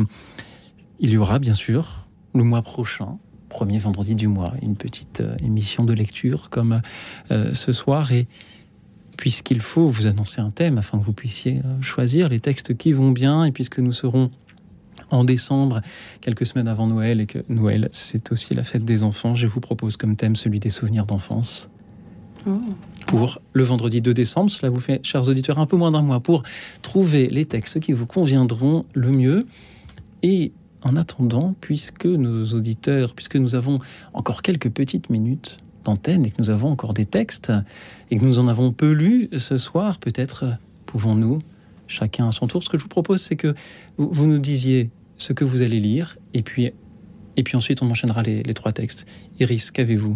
Il y aura bien sûr le mois prochain, premier vendredi du mois, une petite émission de lecture comme ce soir et puisqu'il faut vous annoncer un thème afin que vous puissiez choisir les textes qui vont bien et puisque nous serons en décembre, quelques semaines avant Noël, et que Noël, c'est aussi la fête des enfants, je vous propose comme thème celui des souvenirs d'enfance. Oh pour le vendredi 2 décembre. Cela vous fait, chers auditeurs, un peu moins d'un mois pour trouver les textes qui vous conviendront le mieux. Et en attendant, puisque nos auditeurs, puisque nous avons encore quelques petites minutes d'antenne et que nous avons encore des textes et que nous en avons peu lus ce soir, peut-être pouvons-nous, chacun à son tour, ce que je vous propose, c'est que vous nous disiez ce que vous allez lire et puis, et puis ensuite on enchaînera les, les trois textes. Iris, qu'avez-vous?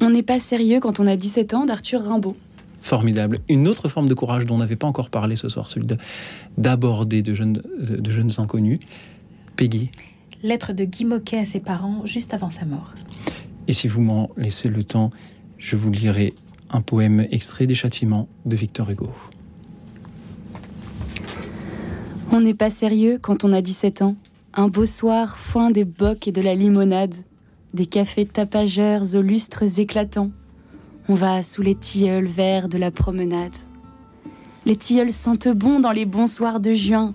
On n'est pas sérieux quand on a 17 ans d'Arthur Rimbaud. Formidable. Une autre forme de courage dont on n'avait pas encore parlé ce soir, celui d'aborder de, jeunes, de jeunes inconnus. Peggy. Lettre de Guy Moquet à ses parents juste avant sa mort. Et si vous m'en laissez le temps, je vous lirai un poème extrait des châtiments de Victor Hugo. On n'est pas sérieux quand on a 17 ans. Un beau soir, foin des bocs et de la limonade des cafés tapageurs aux lustres éclatants. On va sous les tilleuls verts de la promenade. Les tilleuls sentent bon dans les bons soirs de juin.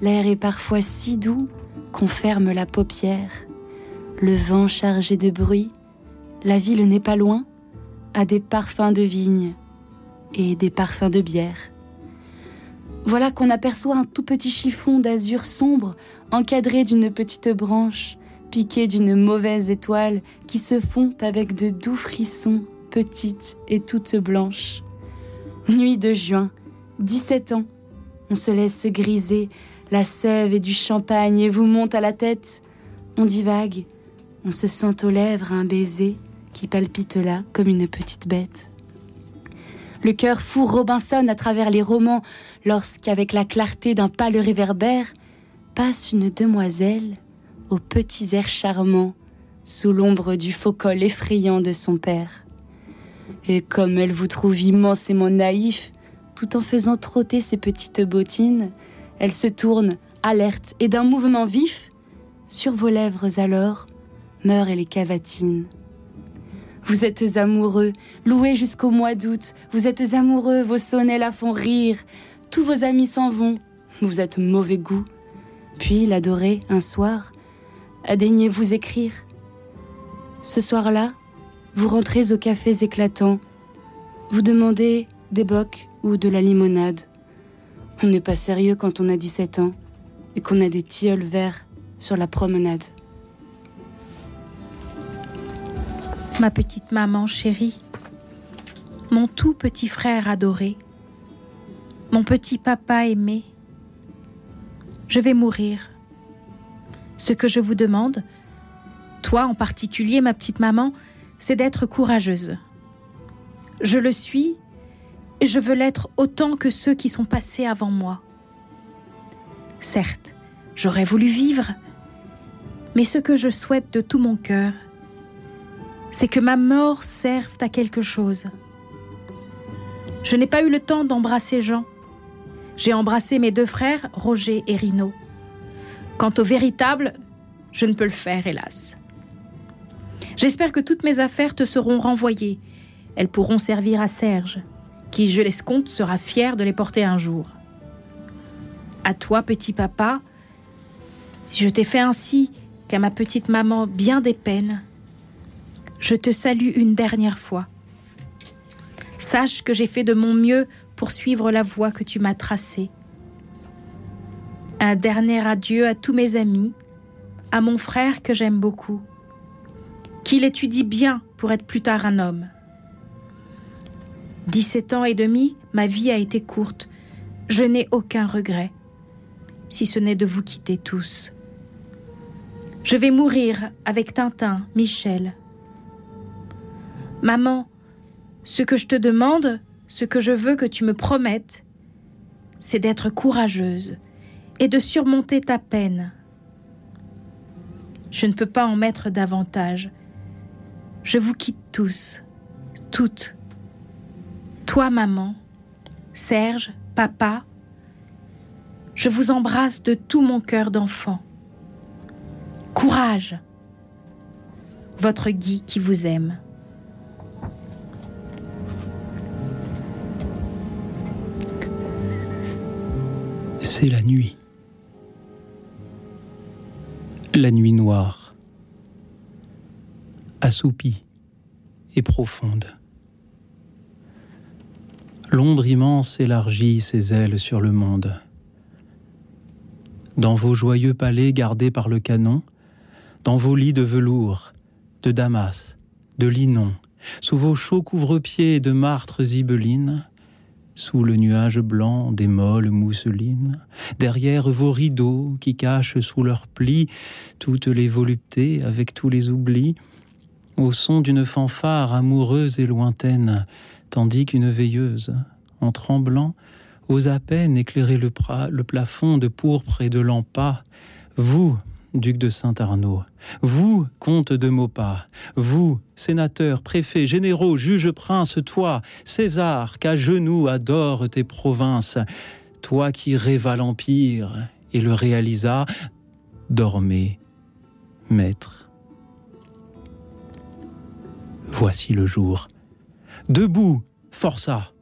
L'air est parfois si doux qu'on ferme la paupière. Le vent chargé de bruit, la ville n'est pas loin, a des parfums de vigne et des parfums de bière. Voilà qu'on aperçoit un tout petit chiffon d'azur sombre encadré d'une petite branche, piqué d'une mauvaise étoile qui se fond avec de doux frissons, petites et toutes blanches. Nuit de juin, 17 ans, on se laisse griser, la sève et du champagne vous monte à la tête. On divague, on se sent aux lèvres un baiser qui palpite là comme une petite bête. Le cœur fou Robinson à travers les romans lorsqu'avec la clarté d'un pâle réverbère passe une demoiselle aux petits airs charmants sous l'ombre du faux col effrayant de son père. Et comme elle vous trouve immensément naïf, tout en faisant trotter ses petites bottines, elle se tourne, alerte et d'un mouvement vif, sur vos lèvres alors meurent les cavatines. Vous êtes amoureux, loué jusqu'au mois d'août, vous êtes amoureux, vos sonnets la font rire, tous vos amis s'en vont, vous êtes mauvais goût. Puis l'adoré, un soir, a daigné vous écrire. Ce soir-là, vous rentrez aux cafés éclatants, vous demandez des bocs ou de la limonade. On n'est pas sérieux quand on a 17 ans et qu'on a des tilleuls verts sur la promenade. Ma petite maman chérie, mon tout petit frère adoré, mon petit papa aimé, je vais mourir. Ce que je vous demande, toi en particulier, ma petite maman, c'est d'être courageuse. Je le suis je veux l'être autant que ceux qui sont passés avant moi. Certes, j'aurais voulu vivre, mais ce que je souhaite de tout mon cœur, c'est que ma mort serve à quelque chose. Je n'ai pas eu le temps d'embrasser Jean. J'ai embrassé mes deux frères, Roger et Rino. Quant au véritable, je ne peux le faire, hélas. J'espère que toutes mes affaires te seront renvoyées. Elles pourront servir à Serge, qui, je l'escompte, sera fier de les porter un jour. À toi, petit papa, si je t'ai fait ainsi qu'à ma petite maman bien des peines, je te salue une dernière fois. Sache que j'ai fait de mon mieux pour suivre la voie que tu m'as tracée. Un dernier adieu à tous mes amis, à mon frère que j'aime beaucoup. Qu'il étudie bien pour être plus tard un homme. 17 ans et demi, ma vie a été courte. Je n'ai aucun regret, si ce n'est de vous quitter tous. Je vais mourir avec Tintin, Michel. Maman, ce que je te demande, ce que je veux que tu me promettes, c'est d'être courageuse et de surmonter ta peine. Je ne peux pas en mettre davantage. Je vous quitte tous, toutes. Toi, maman, Serge, papa, je vous embrasse de tout mon cœur d'enfant. Courage, votre Guy qui vous aime. C'est la nuit. La nuit noire, assoupie et profonde. L'ombre immense élargit ses ailes sur le monde. Dans vos joyeux palais gardés par le canon, dans vos lits de velours, de damas, de linon, sous vos chauds couvre-pieds de martres zibelines, sous le nuage blanc des molles mousselines, derrière vos rideaux qui cachent sous leurs plis toutes les voluptés avec tous les oublis, au son d'une fanfare amoureuse et lointaine, tandis qu'une veilleuse, en tremblant, ose à peine éclairer le, plafond de pourpre et de lampas, vous, duc de Saint-Arnaud, vous, comte de Maupas, vous, sénateurs, préfets, généraux, juges, princes, toi, César, qu'à genoux adore tes provinces, toi qui rêva l'Empire et le réalisa, dormez, maître. Voici le jour. Debout, forçat.